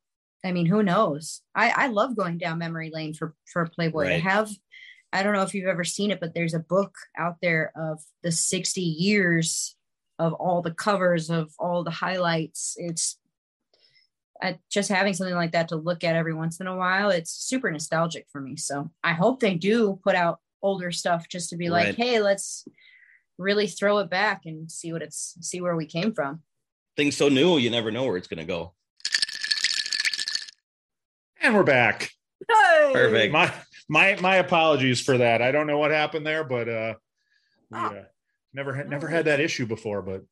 i mean who knows i i love going down memory lane for for playboy i have i don't know if you've ever seen it but there's a book out there of the 60 years of all the covers of all the highlights it's uh, just having something like that to look at every once in a while it's super nostalgic for me so i hope they do put out older stuff just to be like hey let's really throw it back and see what it's see where we came from Things so new, you never know where it's going to go. And we're back. Perfect. My my my apologies for that. I don't know what happened there, but uh, we, Oh. uh never had never had that issue before. But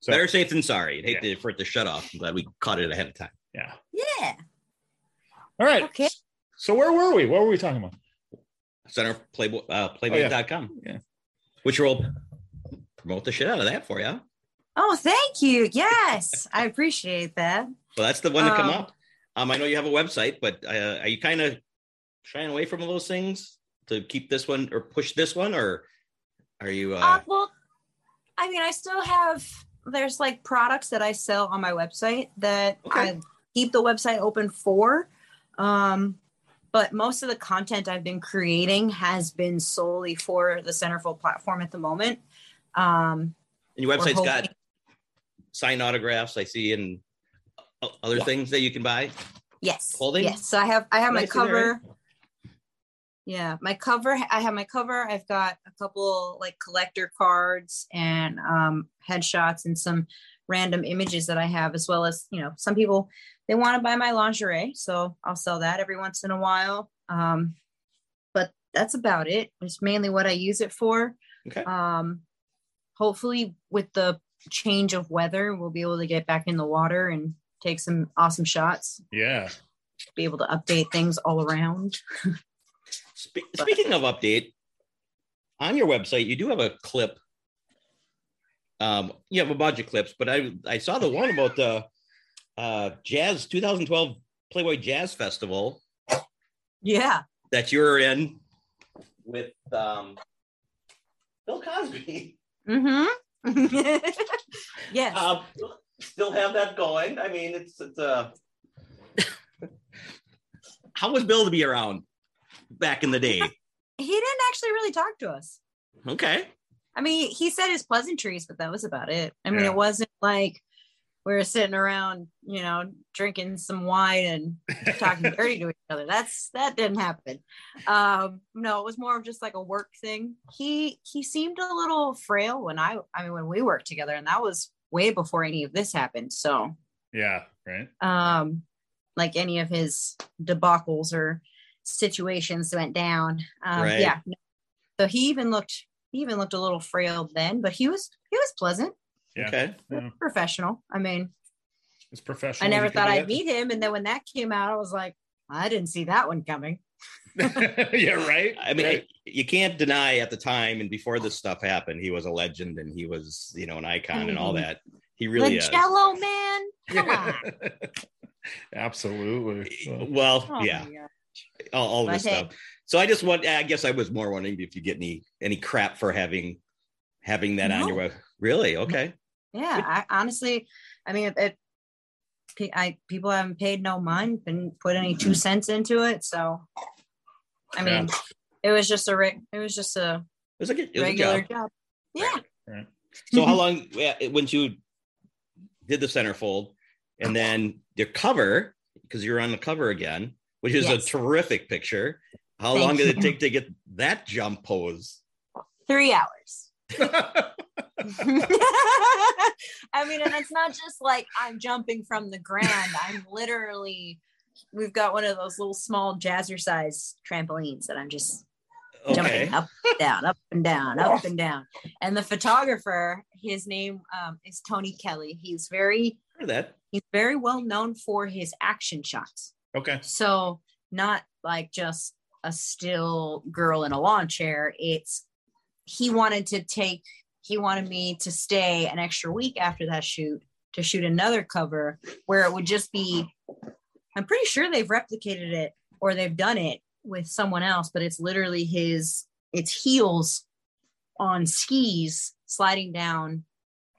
so Better safe than sorry. I'd hate Yeah. to, for it to shut off. I'm glad we caught it ahead of time. yeah. yeah All right. Okay. So where were we? What were we talking about? Center Playboy uh, Oh, yeah. Playboy.com. Yeah. Which will promote the shit out of that for you. Oh, thank you. Yes, I appreciate that. Well, that's the one to come Um, up. Um, I know you have a website, but uh, are you kind of shying away from those things to keep this one or push this one, or are you? Uh, Uh, well, I mean, I still have there's like products that I sell on my website that Okay. I keep the website open for. Um, but most of the content I've been creating has been solely for the Centerfold platform at the moment. Um, and your website's we're got hoping- signed autographs I see and other Yeah. things that you can buy. Yes. Clothing? Yes. So I have I have my Nice there, cover. Yeah, my cover. I have my cover. I've got a couple like collector cards and um, headshots and some random images that I have, as well as you know, some people they want to buy my lingerie, so I'll sell that every once in a while. Um, but that's about it. It's mainly what I use it for. Okay. Um, hopefully, with the change of weather, we'll be able to get back in the water and take some awesome shots Yeah. be able to update things all around. Spe- speaking of update, on your website you do have a clip. Um, you have a bunch of clips, but I I saw the one about the uh, Jazz 2012 Playboy Jazz Festival Yeah. that you're in with um, Bill Cosby. Mm-hmm. yes. Um, still have that going. I mean, it's it's uh how was Bill to be around back in the day? he didn't actually really talk to us. Okay. I mean, he said his pleasantries, but that was about it. I mean, Yeah. it wasn't like we were sitting around, you know, drinking some wine and talking dirty to each other. That's that didn't happen. Um, no, it was more of just like a work thing. He he seemed a little frail when I I mean when we worked together, and that was way before any of this happened. So Yeah. Right. um like any of his debacles or situations went down um Right. yeah so he even looked he even looked a little frail then but he was he was pleasant Yeah. Okay. Yeah. professional i mean It's professional. i never thought i'd meet him and then when that came out i was like i didn't see that one coming yeah. Right. I mean, Right. you can't deny at the time and before this stuff happened, he was a legend and he was, you know, an icon and all Mhm. that. He really the is. jello man come on Absolutely. So- Well, Oh yeah, my God. All, all this stuff. So I just want. I guess I was more wondering if you get any any crap for having having that on your web. Really? Okay. yeah i honestly i mean it, I people haven't paid no mind and put any two cents into it. So I mean, it was just a re- it was just a It was like a, it regular job. job. Yeah. So how long yeah, when you did the centerfold and oh. then your cover because you're on the cover again, which is Yes. a terrific picture. How Thank long did it take to get that jump pose? Three hours. I mean, and it's not just like I'm jumping from the ground. I'm literally, we've got one of those little small jazzercise trampolines that I'm just Okay. jumping up and down, up and down, up and down. And the photographer, his name um, is Tony Kelly. He's very, that. he's very well known for his action shots. Okay. So not like just a still girl in a lawn chair. It's he wanted to take he wanted me to stay an extra week after that shoot to shoot another cover where it would just be I'm pretty sure they've replicated it or they've done it with someone else, but it's literally his it's heels on skis sliding down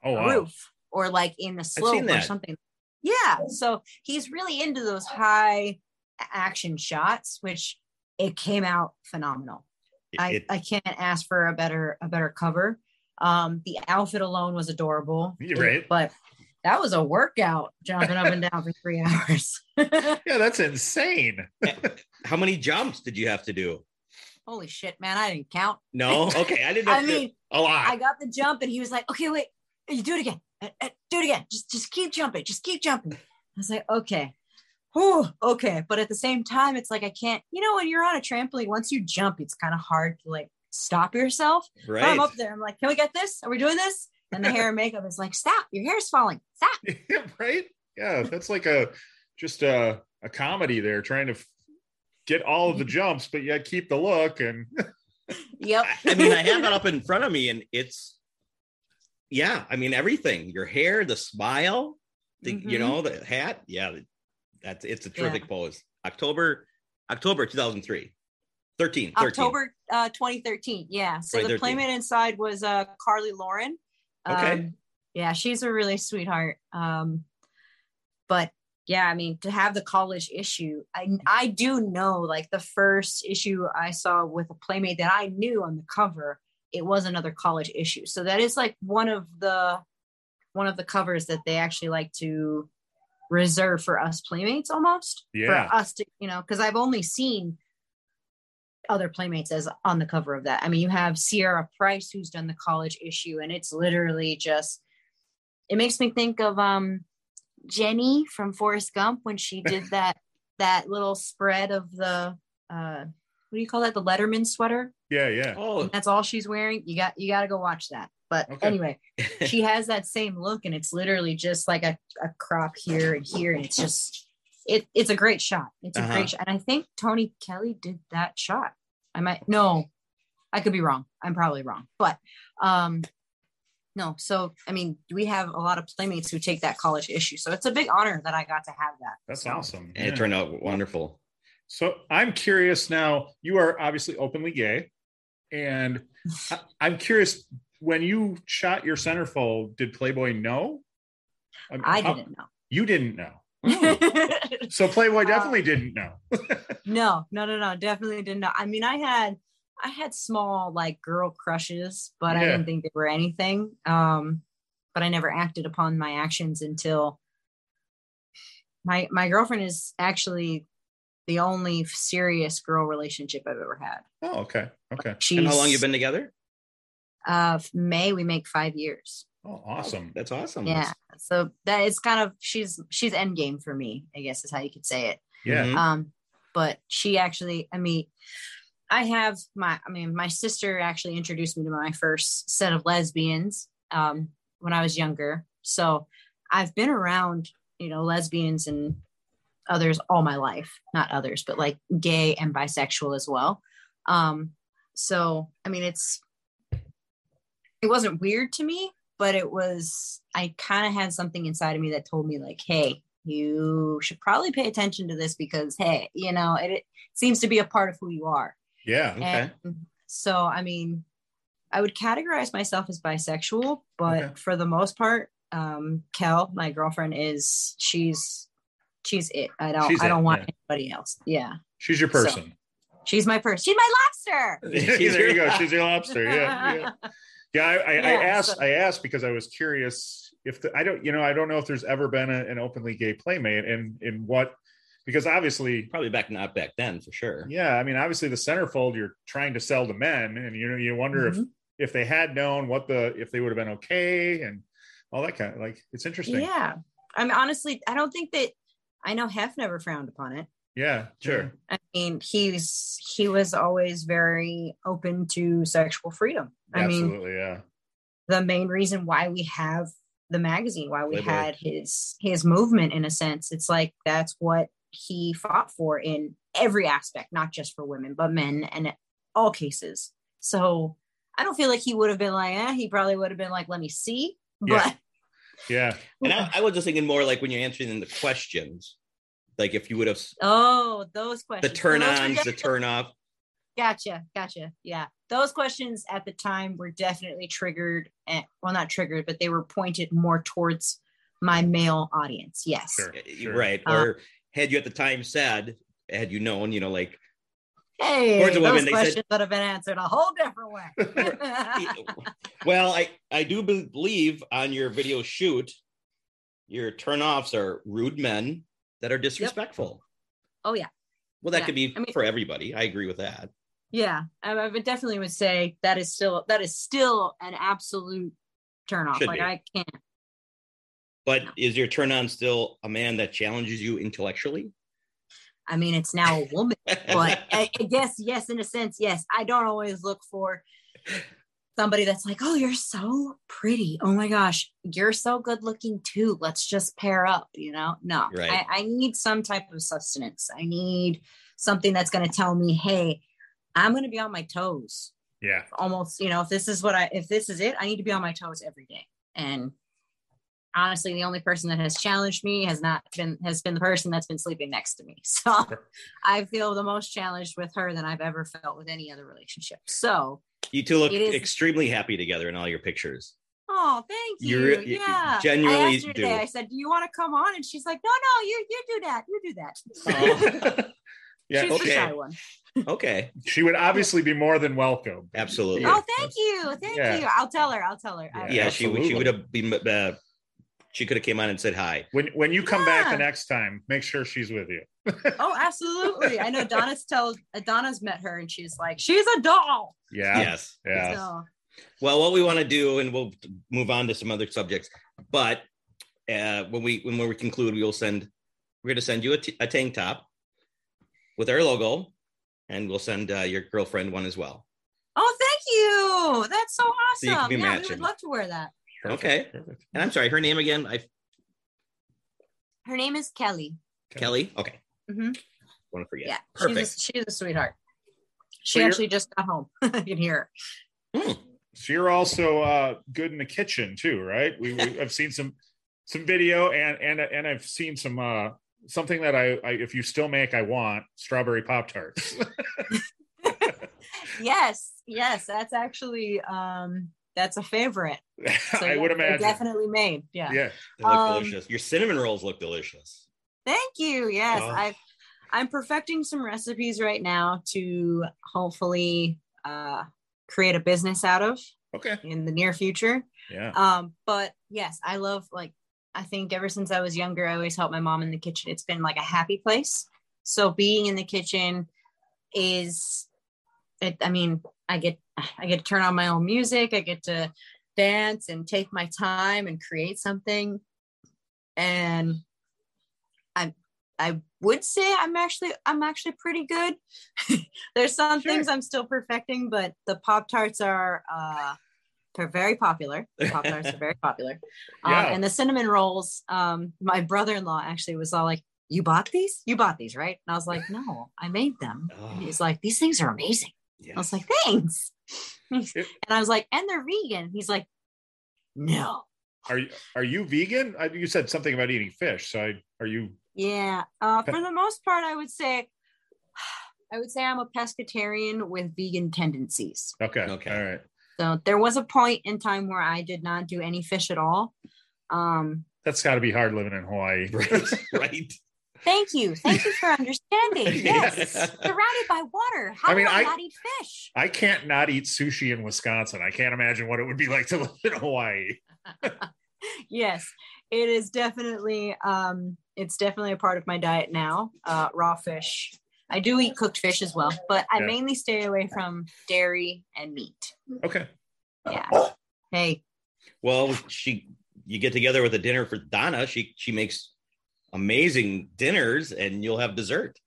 Oh a wow. roof or like in the slope or something. Yeah. So he's really into those high action shots, which it came out phenomenal. I, It- I can't ask for a better a better cover. Um, the outfit alone was adorable. You're right. But that was a workout jumping up and down for three hours. Yeah, that's insane. how many jumps did you have to do? Holy shit, man. I didn't count. No. Okay. I didn't. I mean, A lot. I got the jump and he was like, okay, wait, you do it again. Do it again. Just just keep jumping. Just keep jumping. I was like, okay. Whew, okay. But at the same time, it's like I can't, you know, when you're on a trampoline, once you jump, it's kind of hard to like stop yourself. But right. I'm up there. I'm like, can we get this? Are we doing this? And the hair and makeup is like, stop, your hair's falling. Stop. right? Yeah, that's like a just a, a comedy there, trying to get all of the jumps, but yet keep the look. And Yep. I- I mean, I have it up in front of me, and it's yeah, I mean everything. Your hair, the smile, the you Mhm. know the hat. Yeah, that's it's a terrific pose. October, October 2003. 13, 13. October uh, 2013. Yeah. So the playmate inside was uh, Carly Lauren. Okay. Um, yeah, she's a really sweetheart. Um, but yeah, I mean, to have the college issue, I I do know like the first issue I saw with a playmate that I knew on the cover, it was another college issue. So that is like one of the one of the covers that they actually like to reserve for us playmates almost Yeah. for us to you know because i've only seen other playmates as on the cover of that i mean you have sierra price who's done the college issue and it's literally just it makes me think of um jenny from forrest gump when she did that that little spread of the uh what do you call that the letterman sweater Yeah, yeah. Oh, and that's all she's wearing you got you got to go watch that but Okay. anyway she has that same look and it's literally just like a, a crop here and here and it's just it, it's a great shot it's a Uh-huh. great shot and i think tony kelly did that shot i might no i could be wrong i'm probably wrong but um no so i mean we have a lot of playmates who take that college issue so it's a big honor that i got to have that That's So, awesome. and Yeah. it turned out wonderful. So I'm curious now. You are obviously openly gay, and I- I'm curious when you shot your centerfold. Did Playboy know? Um, i didn't know. You didn't know. So Playboy Uh, definitely didn't know. No, no, no, no, definitely didn't know. I mean, I had I had small like girl crushes, but I didn't think they were anything. Um, but I never acted upon my actions until my my girlfriend is actually the only serious girl relationship I've ever had. Oh, okay, okay. She's and how long you been together? Uh, May we make five years. Oh, awesome. That's awesome. Yeah, so that is kind of she's she's end game for me. I guess is how you could say it. Yeah, Mhm. um but she actually i mean i have my i mean my sister actually introduced me to my first set of lesbians um when i was younger so i've been around you know lesbians and others all my life not others but like gay and bisexual as well um so i mean it's it wasn't weird to me but it was i kind of had something inside of me that told me like hey you should probably pay attention to this because hey you know it, it seems to be a part of who you are yeah. Okay. and so i mean i would categorize myself as bisexual but Okay. for the most part um kel my girlfriend is she's she's it i don't She's i don't it, want yeah. anybody else yeah She's your So- person. she's my person she's my lobster there you go. She's your lobster. Yeah, yeah. Yeah, I, I, I asked. so- I asked because I was curious if the, I don't, you know, I don't know if there's ever been a, an openly gay playmate, and in what, because obviously, Probably back not back then for sure. yeah, I mean, obviously the centerfold you're trying to sell to men, and you know, you wonder Mhm. if if they had known what the if they would have been okay and all that kind of like it's interesting. yeah i mean honestly i don't think that i know hef never frowned upon it Yeah, Sure. I mean, he's he was always very open to sexual freedom. I mean, Absolutely, yeah. the main reason why we have the magazine, why we Playboy. had his his movement in a sense, it's like that's what he fought for in every aspect, not just for women, but men and all cases. So I don't feel like he would have been like, eh, he probably would have been like, let me see. Yeah. But Yeah. And I, I was just thinking more like when you're answering the questions, like if you would have oh, those questions. the turn ons, the turn off. Gotcha, gotcha. Yeah, those questions at the time were definitely triggered. At, well, not triggered, but they were pointed more towards my male audience. Yes. Sure. Sure. Right. Uh, or had you at the time said, had you known, you know, like Hey, those women, they said- questions would have been answered a whole different way. well, I I do believe on your video shoot, your turnoffs are rude men that are disrespectful. oh yeah, Well, that Yeah, could be I mean- for everybody. I agree with that. yeah. I, I would definitely would say that is still that is still an absolute turn off. Should Like be. I can't. But is your turn on still a man that challenges you intellectually? I mean, it's now a woman, but I, I guess yes, in a sense, yes. I don't always look for somebody that's like, oh, you're so pretty. Oh my gosh, you're so good looking too. Let's just pair up, you know? No, Right. I, I need some type of sustenance. I need something that's going to tell me, hey, I'm going to be on my toes. Yeah. Almost, you know, if this is what I, if this is it, I need to be on my toes every day. and honestly, the only person that has challenged me has not been has been the person that's been sleeping next to me. So I feel the most challenged with her than I've ever felt with any other relationship. So You two look It is- extremely happy together in all your pictures. Oh, thank you. You re- you yeah. genuinely I asked her do. today, I said, Do you want to come on? And she's like, No, no, you you do that. You do that. yeah, she's okay. the shy one. Okay, she would obviously be more than welcome. absolutely. Oh, thank you. Thank Yeah. you. I'll tell her. I'll tell her. I- yeah, she would. She would have been. Uh, she could have came on and said hi. When when you come back the next time, make sure she's with you. Oh, absolutely. I know Donna's tells Donna's met her and she's like, She's a doll. Yeah. Yes. Yeah. So Well, what we want to do, and we'll move on to some other subjects. But uh, when we when we conclude, we will send. We're going to send you a, t- a tank top with our logo, and we'll send uh, your girlfriend one as well. Oh, thank you. That's so So you can awesome. be yeah, we would love to wear that. Okay. Perfect. And I'm sorry, her name again? I Her name is Kelly. Kelly. Okay. Mm-hmm. Want to forget? Yeah, Perfect. she's a, she's a sweetheart. She So actually just got home. I can hear her. Hmm. So you're also uh, good in the kitchen too, right? We, we I've seen some some video and and and I've seen some uh something that I, I if you still make I want strawberry pop tarts. Yes, yes, that's actually um that's a favorite. So, I yeah, would imagine. Definitely made. Yeah. Yeah. They look Um, delicious. Your cinnamon rolls look delicious. Thank you. Yes, Oh. I've I'm perfecting some recipes right now to hopefully uh create a business out of Okay. in the near future. Yeah. Um, but yes, I love like I think ever since I was younger, I always helped my mom in the kitchen. It's been like a happy place. So being in the kitchen is it I mean, I get I get to turn on my own music, I get to dance and take my time and create something. And I I would say I'm actually I'm actually pretty good. There's some Sure. things I'm still perfecting, but the Pop Tarts are uh they're very popular. The Pop Tarts are very popular. Yeah. and the cinnamon rolls, um, my brother-in-law actually was all like, You bought these? You bought these, right? And I was like, No, I made them. Oh, he's like, These things are amazing. I was like, Thanks. And I was like, and they're vegan. He's like, No. Are you are you vegan? I, you said something about eating fish. So I, are you Yeah. Uh, for the most part, I would say I would say I'm a pescatarian with vegan tendencies. okay? Okay. All right. So there was a point in time where I did not do any fish at all. Um, That's got to be hard living in Hawaii. right. right. Thank you. Thank you for understanding. Yes. Yes. Surrounded by water. How I mean, do I, I- not eat fish? I can't not eat sushi in Wisconsin. I can't imagine what it would be like to live in Hawaii. yes, it is definitely um it's definitely a part of my diet now. Uh raw fish. I do eat cooked fish as well, but I Yeah. mainly stay away from dairy and meat. Okay. Yeah. Hey, Well, she you get together with a dinner for Donna. She she makes amazing dinners, and you'll have dessert.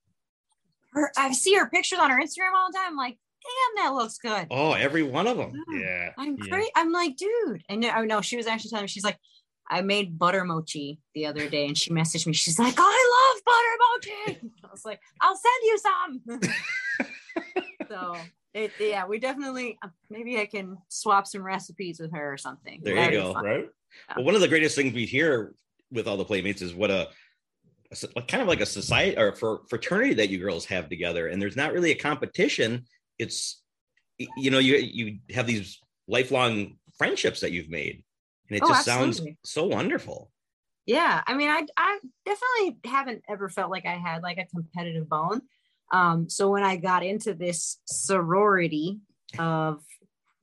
her I see her pictures on her Instagram all the time. I'm like, damn, that looks good. Oh, every one of them. Yeah. I'm yeah. great. I'm like, dude. And no, no, she was actually telling me, she's like, I made butter mochi the other day, and she messaged me. She's like, I love butter mochi. I was like, I'll send you some. so it, yeah, we definitely uh, maybe I can swap some recipes with her or something. There you That'd be go. fun. Right. Well, one of the greatest things we hear with all the playmates is what a, a s- like kind of like a society or for fraternity that you girls have together, and there's not really a competition. It's you know you you have these lifelong friendships that you've made, and it Oh, just sounds so wonderful. Yeah, I mean, I I definitely haven't ever felt like I had like a competitive bone. Um, so when I got into this sorority of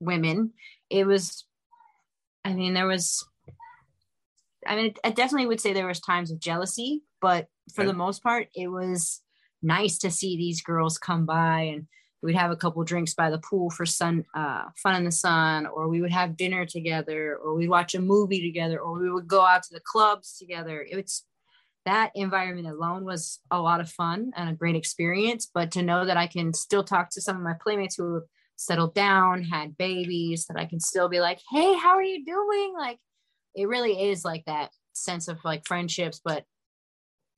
women, it was, I mean, there was, I mean, I definitely would say there was times of jealousy, but for Okay. the most part, it was nice to see these girls come by and we'd have a couple drinks by the pool for sun uh, fun in the sun or we would have dinner together or we'd watch a movie together or we would go out to the clubs together it's that environment alone was a lot of fun and a great experience but to know that i can still talk to some of my playmates who have settled down had babies that i can still be like hey how are you doing like it really is like that sense of like friendships but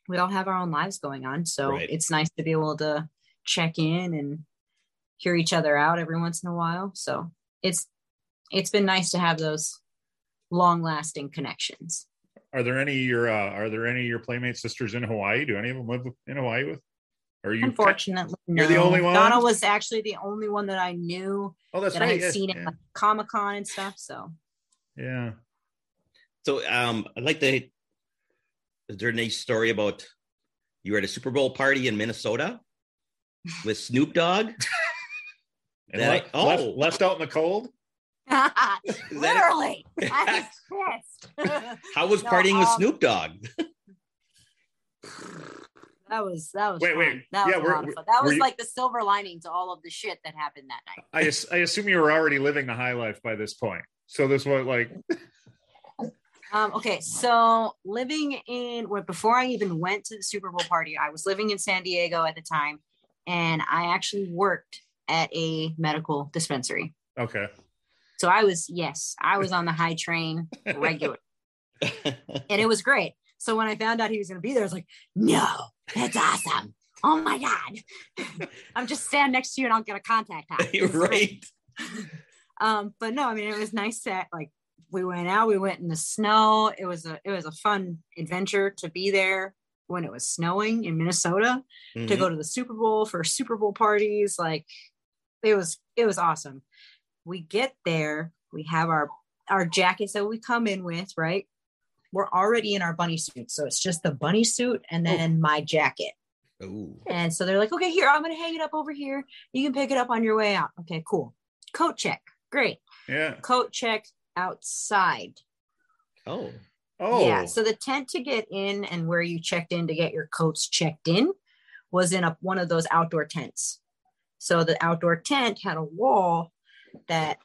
we all have our own lives going on so Right. it's nice to be able to check in and hear each other out every once in a while so it's it's been nice to have those long lasting connections. Are there any your uh, Are there any of your playmate sisters in Hawaii? Do any of them live in Hawaii with? Are you? Unfortunately, You're the only one? Donna was actually the only one that I knew Oh, that's that right. I had yeah, seen at like, Comic Con and stuff. So yeah. So um, I'd like to. Is there any story about you were at a Super Bowl party in Minnesota with Snoop Dogg? And That- left, oh. left, left out in the cold. literally, I was pissed. How was No, partying with um, Snoop Dogg? that was that was Wait, fun. wait. That Yeah, a were- lot of fun. That were was you- like the silver lining to all of the shit that happened that night. I, I assume you were already living the high life by this point. So this was like, Um, okay, so living in well, before I even went to the Super Bowl party, I was living in San Diego at the time, and I actually worked at a medical dispensary. okay. So I was yes, I was on the high train regular, and it was great. So when I found out he was going to be there, I was like, no, that's awesome. Oh my god, I'm just standing next to you and I'll get a contact high. It was great. right. um but no i mean it was nice that like we went out we went in the snow it was a it was a fun adventure to be there when it was snowing in minnesota to Mhm. go to the super bowl for super bowl parties like it was it was awesome we get there we have our our jackets that we come in with right we're already in our bunny suit so it's just the bunny suit and then my jacket Ooh. and so they're like, okay, here, I'm going to hang it up over here. You can pick it up on your way out. Okay, cool. Coat check. Great. Yeah. Coat check outside. Oh. Oh. Yeah. So the tent to get in and where you checked in to get your coats checked in was in a, one of those outdoor tents. So the outdoor tent had a wall that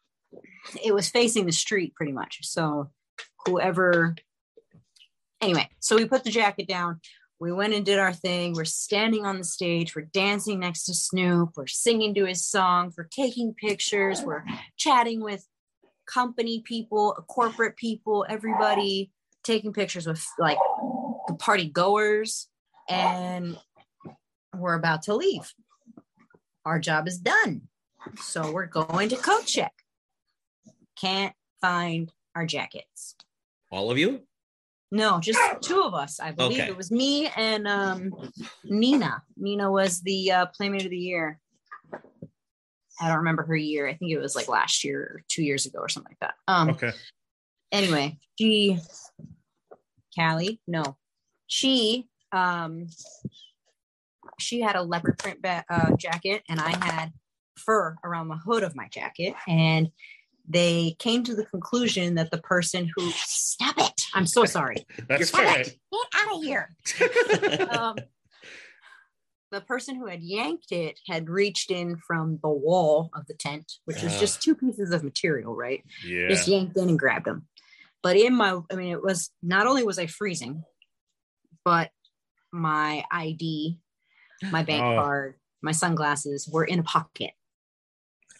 it was facing the street pretty much. So whoever, anyway, so we put the jacket down. We went and did our thing. We're standing on the stage. We're dancing next to Snoop. We're singing to his songs. We're taking pictures. We're chatting with company people, corporate people, everybody taking pictures with like the party goers. And we're about to leave. Our job is done. So we're going to coat check. Can't find our jackets. All of you? No, just two of us. I believe Okay. it was me and um, Nina. Nina was the uh, Playmate of the Year. I don't remember her year. I think it was like last year or two years ago or something like that. Um, Okay. anyway, she, Callie, no, she, um, she had a leopard print ba- uh, jacket, and I had fur around the hood of my jacket, and they came to the conclusion that the person who stop it, I'm so sorry, That's You're all get out of here. um, the person who had yanked it had reached in from the wall of the tent, which was just two pieces of material, right? Yeah. just yanked in and grabbed them. But in my, I mean, it was not only was I freezing, but my ID, my bank Oh. card, my sunglasses were in a pocket.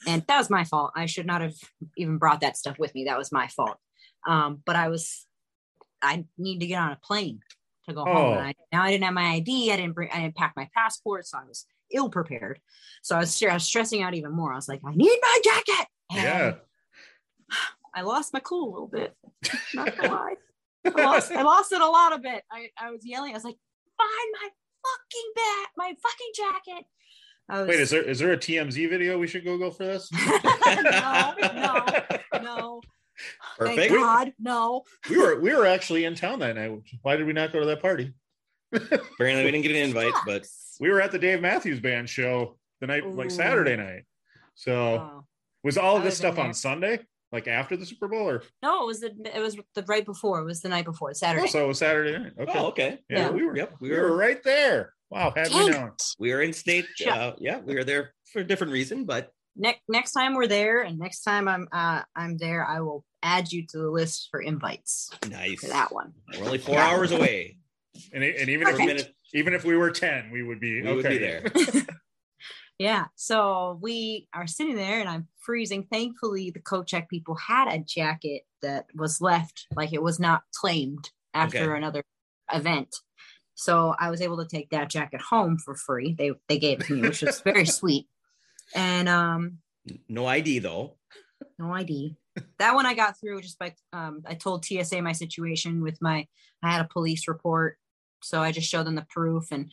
And that was my fault. I should not have even brought that stuff with me. That was my fault. Um, but I was, I need to get on a plane to go home. Oh. And I, now I didn't have my ID. I didn't bring, I didn't pack my passport. So I was ill prepared. So I was, I was stressing out even more. I was like, I need my jacket. And Yeah. I lost my cool a little bit. Not gonna lie. I lost, I lost it a lot of it. I, I was yelling. I was like, find my fucking bat, my fucking jacket. I was, Wait, is there is there a TMZ video we should go go for this? no, no, no. Thank Perfect. God, no. We were we were actually in town that night. Why did we not go to that party? Apparently, we didn't get an invite, but We were at the Dave Matthews Band show the night, like Saturday night. So Oh. was all of this stuff on. Sunday, like after the Super Bowl, or No, it was the it was the right before. It was the night before Saturday. oh, so it was Saturday night? Okay, oh, okay. yeah, Yeah. we were Yep, we we were were right there. Wow, had Dang me it. we were in state. Yeah. Uh, yeah, we were there for a different reason, but Next next time we're there, and next time I'm uh I'm there, I will add you to the list for invites nice. for that one. We're only four Yeah. hours away. And, and even For if we, even if we were ten, we would be we okay. would be there. Yeah. So we are sitting there and I'm freezing. Thankfully, the coat check people had a jacket that was left, like it was not claimed after Okay. another event. So I was able to take that jacket home for free. They they gave it to me, which was very sweet. And um, No ID though. no ID. that one I got through just by um, I told TSA my situation with my I had a police report, so I just showed them the proof, and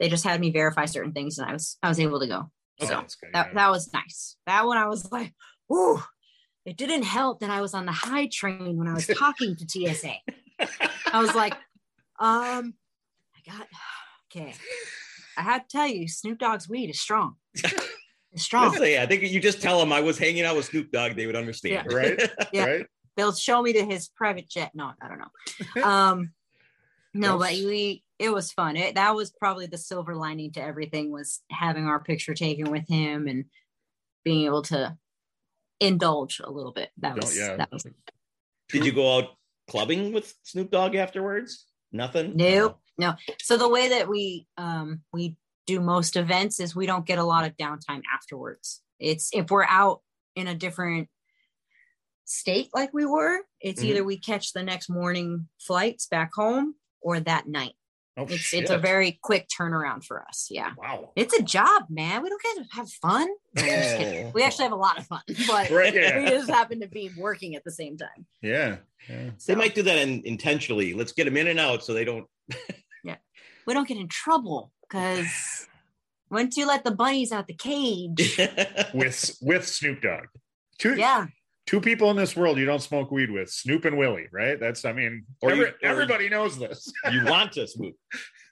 they just had me verify certain things, and I was I was able to go. Oh, so good, that yeah. that was nice. That one I was like, ooh. It didn't help that I was on the high train when I was talking to TSA. I was like, um, I got okay. I had to tell you, Snoop Dogg's weed is strong. Strong. Let's I think you just tell them I was hanging out with Snoop Dogg, they would understand. Right? Yeah. Right? They'll show me to his private jet. No, I don't know. Um, no, but we it was fun. It, that was probably the silver lining to everything was having our picture taken with him and being able to indulge a little bit. That No, was yeah. that was Did you go out clubbing with Snoop Dogg afterwards? Nothing. Nope. No. So the way that we um we do most events is we don't get a lot of downtime afterwards. It's if we're out in a different state like we were, it's Mm-hmm. Mhm. either we catch the next morning flights back home or that night. Oh, It's shit. it's a very quick turnaround for us. Yeah. wow. It's a job, man. We don't get to have fun. No, I'm just kidding. We actually have a lot of fun, but Right, we just happen to be working at the same time. Yeah. yeah. They might do that in, intentionally. Let's get them in and out so they don't. Yeah. We don't get in trouble because once you let the bunnies out the cage, With with Snoop Dogg. Two yeah, two people in this world you don't smoke weed with, Snoop and Willie, right? That's I mean, Or you- or- everybody knows this. you want to Snoop.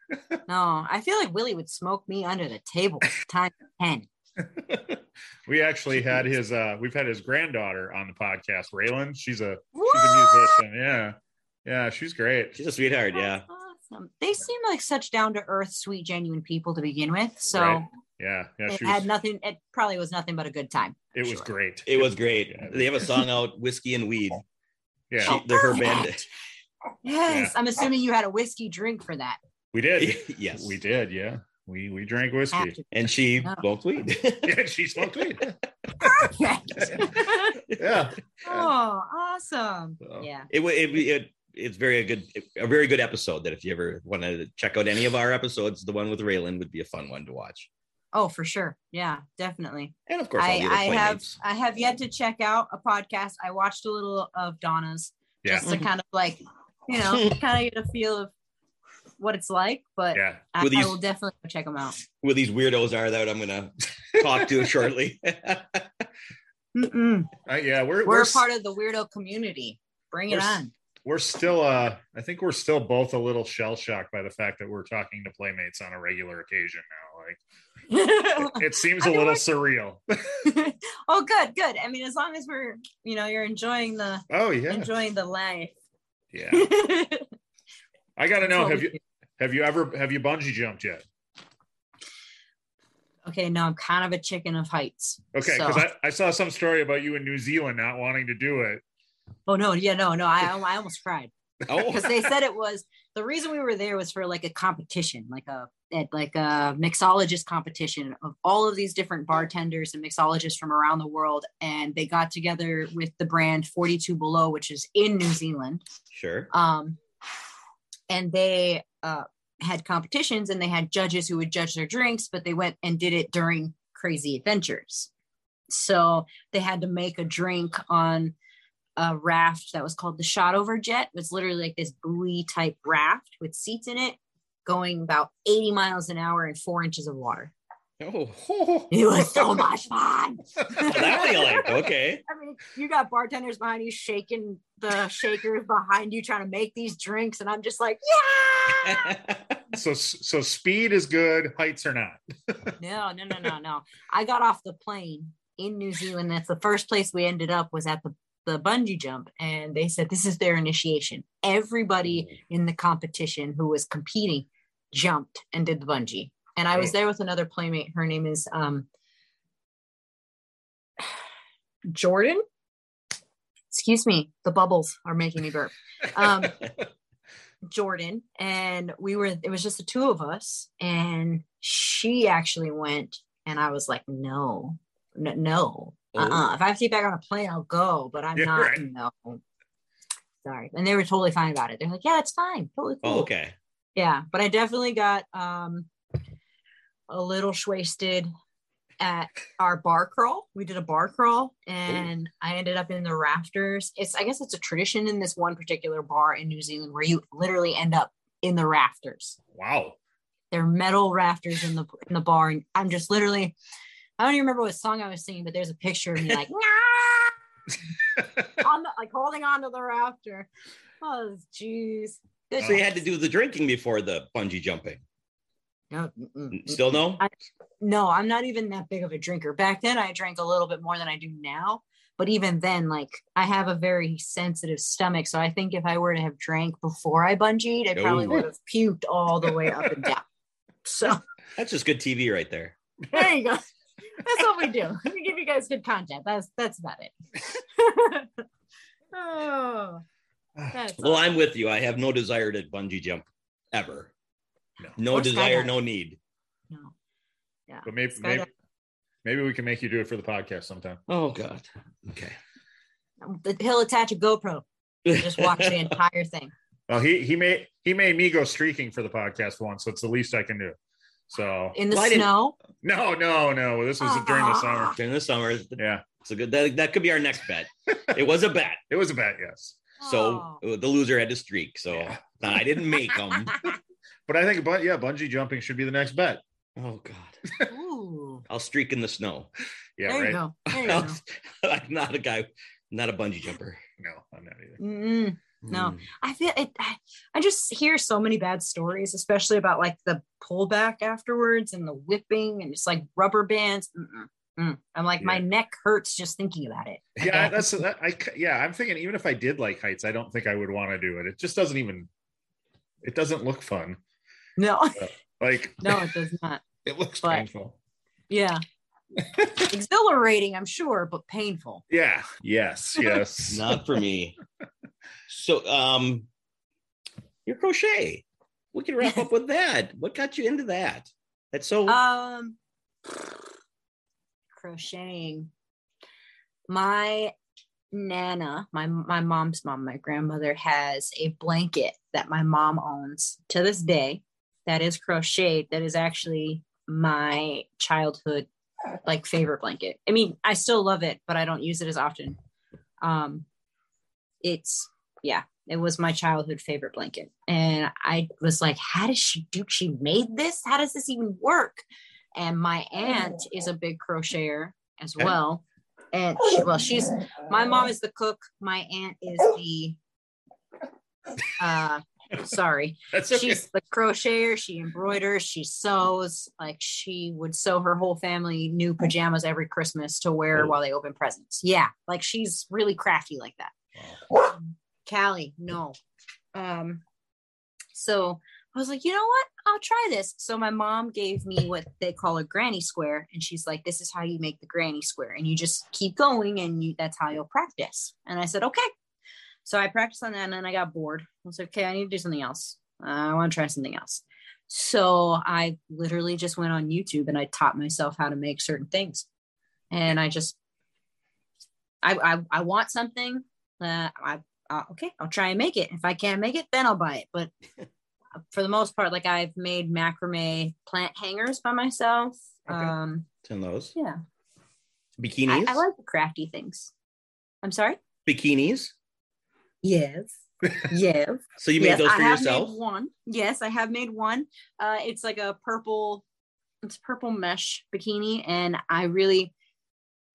no, I feel like Willie would smoke me under the table time ten. we actually had his uh we've had his granddaughter on the podcast, Raelyn. She's a she's a musician. Yeah. Yeah, she's great. She's a sweetheart. Yeah. That's awesome. They seem like such down to earth, sweet, genuine people to begin with. So Right. Yeah. Yeah. it She had was, nothing. It probably was nothing but a good time. it was Sure. great. It was great. Yeah. They have a song out, Whiskey and Weed. Yeah. She, they're her band. Yes, I'm assuming you had a whiskey drink for that. We did. yes. We did, yeah. We we drank whiskey. to. And she No. smoked weed. Yeah, she smoked weed. Perfect. Yeah. oh, awesome. So- Yeah. it, wa- it, it it's very a good a very good episode that if you ever want to check out any of our episodes the one with Raelyn would be a fun one to watch Oh, for sure. Yeah, definitely. and of course I, I have playmates. I have yet to check out a podcast. I watched a little of Donna's Yeah. just to kind of like, you know, kind of get a feel of what it's like. But Yeah. I, With I these- will definitely check them out. who these weirdos are that I'm gonna talk to shortly. Uh, yeah, we're We're we're, a part of the weirdo community. Bring it on. We're still uh I think we're still both a little shell shocked by the fact that we're talking to playmates on a regular occasion now. Like it seems a little we're- surreal. oh, good, good. I mean, as long as we're, you know, you're enjoying the Oh yeah. enjoying the life. Yeah. I gotta know, have you have you ever have you bungee jumped yet? Okay, no, I'm kind of a chicken of heights. Okay, So- because I, I saw some story about you in New Zealand not wanting to do it. Oh no, yeah, no, no. I I almost cried. oh, because they said it was the reason we were there was for like a competition, like a at like a mixologist competition of all of these different bartenders and mixologists from around the world, and they got together with the brand 42 Below, which is in New Zealand. sure. Um, and they uh, had competitions and they had judges who would judge their drinks, but they went and did it during crazy adventures. So they had to make a drink on a raft that was called the Shotover Jet. It was literally like this buoy type raft with seats in it going about 80 miles an hour in four inches of water. Oh, It was so much fun. like? Okay. I mean, you got bartenders behind you shaking the shakers behind you trying to make these drinks, and I'm just like, yeah. So so speed is good, heights are not. No, no, no, no, no. I got off the plane in New Zealand. That's the first place we ended up was at the the bungee jump, and they said this is their initiation. Everybody in the competition who was competing jumped and did the bungee. And I was there with another playmate. Her name is um Jordan. Excuse me, the bubbles are making me burp. Um, Jordan, and we were, it was just the two of us, and she actually went, and I was like, no, no, uh-uh. If I have to get back on a plane, I'll go, but I'm not, right. no. Sorry. And they were totally fine about it. They're like, yeah, it's fine. Totally cool. Oh, okay. Yeah, but I definitely got um a little wasted at our bar crawl. We did a bar crawl and I ended up in the rafters. It's I guess it's a tradition in this one particular bar in New Zealand where you literally end up in the rafters. Wow. They're metal rafters in the in the bar. And I'm just literally I don't even remember what song I was singing, but there's a picture of me like on the like holding on to the rafter. Oh jeez. So you had to do the drinking before the bungee jumping. No, Still no? I- no, I'm not even that big of a drinker. Back then, I drank a little bit more than I do now. But even then, like I have a very sensitive stomach. So I think if I were to have drank before I bungeed, I probably Ooh. would have puked all the way up and down. So That's just good TV right there. there you go. That's what we do. We give you guys good content. That's that's about it. oh, that's Well, all. I'm with you. I have no desire to bungee jump ever. No. No desire, no need. no. Yeah. But maybe Skydive- maybe maybe we can make you do it for the podcast sometime. Oh God. Okay. he'll attach a GoPro. Just watch the entire thing. Well, he he made he made me go streaking for the podcast once, so it's the least I can do. So In the Why didn't- snow. no, no, no. This was uh, during the uh, uh. summer. During the summer, Yeah, it's a good. That, that could be our next bet. It was a bet, it was a bet, yes. so Oh. the loser had to streak. So Yeah. I didn't make them. But I think, but yeah, bungee jumping should be the next bet. Oh God. Ooh. I'll streak in the snow. Yeah, there you right. go. There you go. I'm not a guy, not a bungee jumper. No, I'm not either. Mm-mm. No. Mm. I feel it. I- I just hear so many bad stories, especially about like the pullback afterwards and the whipping and it's like rubber bands. Mm-mm. Mm. I'm like, my neck hurts just thinking about it. Yeah, that's that. I yeah, I'm thinking even if I did like heights, I don't think I would want to do it. It just doesn't even. It doesn't look fun. no, Like no, it does not. it looks But- painful. Yeah. Exhilarating, I'm sure, but painful. Yeah. Yes. Yes. Not for me. So, um, your crochet. We can wrap up with that. What got you into that? That's so. Um, crocheting. My nana, my my mom's mom, my grandmother has a blanket that my mom owns to this day. That is crocheted. That is actually my childhood like favorite blanket. I mean, I still love it, but I don't use it as often. Um, it's yeah, it was my childhood favorite blanket, and I was like, how does she do? She made this. How does this even work? And my aunt is a big crocheter as well. And she, well, she's my mom is the cook. My aunt is the uh sorry. That's okay. she's the crocheter she embroiders she sews like she would sew her whole family new pajamas every christmas to wear Oh. while they open presents. Yeah like she's really crafty like that. Wow. callie no. Um so i was like you know what? I'll try this. So my mom gave me what they call a granny square and she's like this is how you make the granny square and you just keep going and you that's how you'll practice. And i said okay so I practiced on that and then I got bored. I was like, okay, I need to do something else. Uh, I want to try something else. So I literally just went on YouTube and I taught myself how to make certain things. And I just, I, I, I want something. Uh, I, uh, okay, I'll try and make it. If I can't make it, then I'll buy it. But for the most part, like I've made macrame plant hangers by myself. Okay. Um, Ten those yeah, bikinis. I, I like the crafty things. I'm sorry. bikinis. Yes. Yes. So you made yes, those I for have yourself. Made one. Yes, I have made one. Uh, it's like a purple, it's purple mesh bikini, and I really,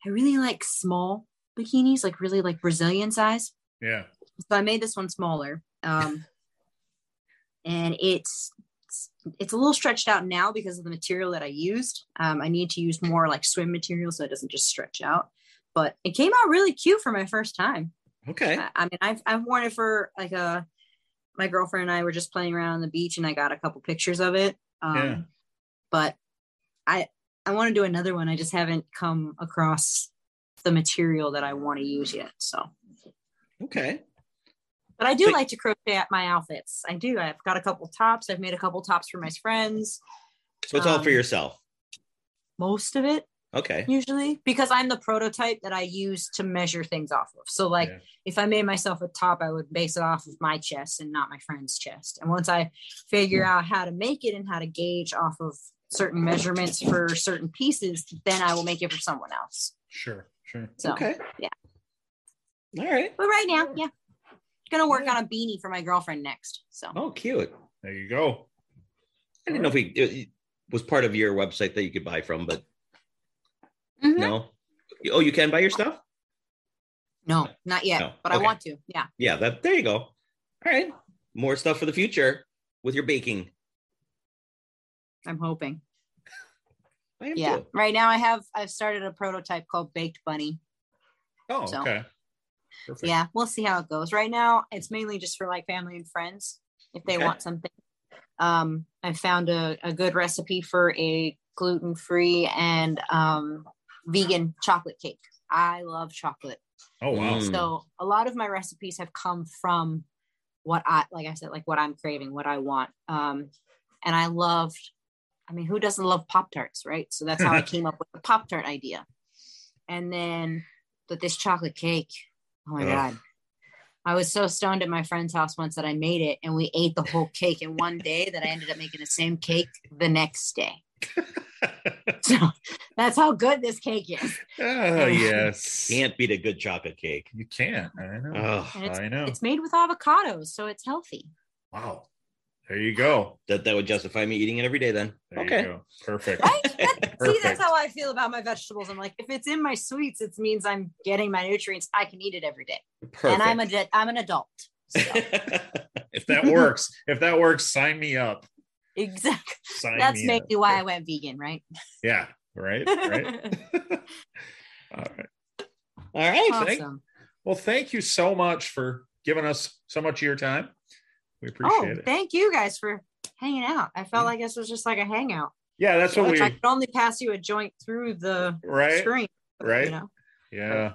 I really like small bikinis, like really like Brazilian size. yeah. So I made this one smaller, um, and it's it's a little stretched out now because of the material that I used. Um, I need to use more like swim material so it doesn't just stretch out. But it came out really cute for my first time. Okay. I, I mean, I've I've worn it for like a. My girlfriend and I were just playing around on the beach, and I got a couple pictures of it. Um, Yeah. But I I want to do another one. I just haven't come across the material that I want to use yet. So, Okay. but I do So- like to crochet at my outfits. I do. I've got a couple tops. I've made a couple tops for my friends. So it's all for Um, yourself. Most of it Okay. usually because I'm the prototype that I use to measure things off of. So like Yeah. if I made myself a top, I would base it off of my chest and not my friend's chest. And once I figure out how to make it and how to gauge off of certain measurements for certain pieces, then I will make it for someone else. Sure, sure. So, Okay. yeah. All right. but right now, yeah, gonna work on a beanie for my girlfriend next. So, Oh, cute. There you go. I didn't know if we it was part of your website that you could buy from, but Mhm. no. Oh, you can buy your stuff? no, not yet, No, but I want to. Yeah. Yeah, that there you go. All right. More stuff for the future with your baking. I'm hoping. I am Yeah. too. Right now, I have I've started a prototype called Baked Bunny. Oh, So- okay. Perfect. Yeah, we'll see how it goes. Right now, it's mainly just for like family and friends if they Okay. want something. Um, I found a, a good recipe for a gluten free and um, vegan chocolate cake. I love chocolate. Oh wow. Mm. So a lot of my recipes have come from what I like I said, like what I'm craving, what I want. Um, and I loved, I mean, who doesn't love Pop Tarts, right? So that's how I came up with the Pop Tart idea. And then with this chocolate cake, oh my Ugh. God. I was so stoned at my friend's house once that I made it and we ate the whole cake in one day that I ended up making the same cake the next day. So that's how good this cake is. oh yes. Can't beat a good chocolate cake. You can't. I know. Oh, it's, I know. it's made with avocados, so it's healthy. Wow. There you go. that that would justify me eating it every day then. There okay. you go. Perfect. Right? That- See, that's how I feel about my vegetables. I'm like, if it's in my sweets, it means I'm getting my nutrients. I can eat it every day, Perfect. and I'm a de- I'm an adult. So, If that works, if that works, sign me up. Exactly. Sign That's me maybe up. why I went vegan, right? Yeah. Right. Right. All right. All right. Thank- awesome. Well, thank you so much for giving us so much of your time. We Oh, appreciate it. thank you guys for hanging out. I felt mm-hmm. like this was just like a hangout. Yeah, that's what Which we I could only pass you a joint through the right. screen. Right. You know, Yeah.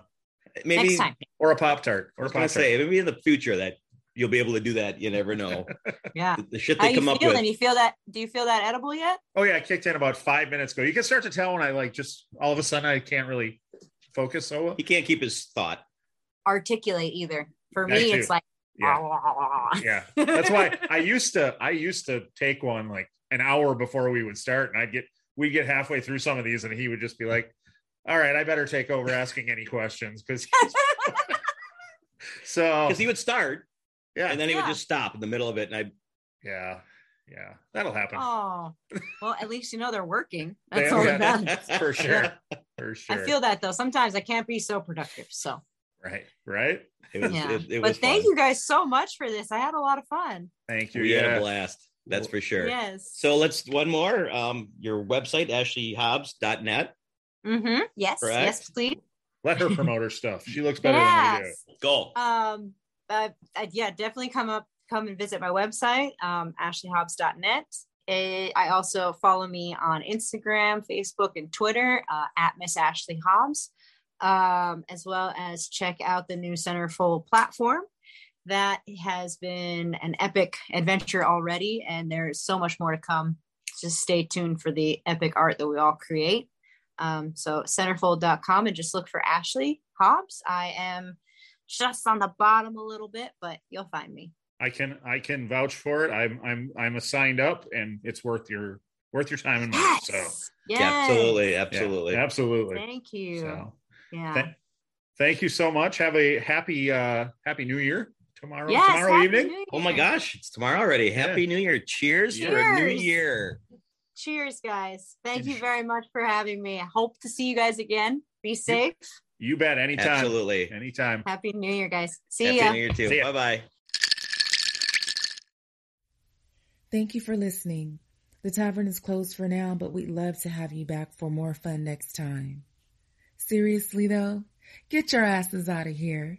Maybe next time. Or a pop tart. I Or a was gonna pop tart. say maybe in the future that you'll be able to do that. You never know. Yeah. the, the shit How they you come up feeling? with. You feel that? Do you feel that edible yet? Oh yeah, I kicked in about five minutes ago. You can start to tell when I like just all of a sudden I can't really focus so well. He can't keep his thought. Articulate either. For I me, do. it's like Yeah. Ah, yeah. That's why I used to I used to take one like an hour before we would start, and I'd get we'd get halfway through some of these, and he would just be like, "All right, I better take over asking any questions," because so Because he would start yeah, and then he would just stop in the middle of it. And I yeah, yeah, that'll happen Oh, well, at least you know they're working. They- That's all yeah, that matters. for sure, for sure. I feel that though. Sometimes I can't be so productive. So right, right. it was yeah. it, it but was thank fun. you guys so much for this. I had a lot of fun. Thank you. We had a blast. That's for sure. Yes. So let's one more. Um, your website, ashleyhobbs.net. Mm-hmm. Yes. Correct? Yes, please. let her promote her stuff. She looks better than we do. Go. Um. Uh, yeah. Definitely come up. Come and visit my website. Um. AshleyHobbs.net. Eh, I also follow me on Instagram, Facebook, and Twitter uh, at Miss Ashley Hobbs, um, as well as check out the new Centerfold platform. That has been an epic adventure already, and there's so much more to come. Just stay tuned for the epic art that we all create. Um, so centerfold.com and just look for Ashley Hobbs. I am just on the bottom a little bit, but you'll find me. I can I can vouch for it. I'm I'm I'm assigned up, and it's worth your worth your time and money. So Yes. Yeah, absolutely, yeah, absolutely. absolutely. Thank you. So yeah. th- thank you so much. Have a happy uh happy New Year tomorrow yes, tomorrow evening. New Oh my gosh, it's tomorrow already. Happy New Year. Cheers, for a new year. Cheers, guys. Thank you very much for having me. I hope to see you guys again. Be safe. You bet. Anytime. Absolutely. Anytime. Happy New Year, guys. See you. Happy ya. New Year too. See ya. Bye bye. Thank you for listening. The tavern is closed for now, but we'd love to have you back for more fun next time. Seriously though, get your asses out of here.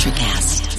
Electric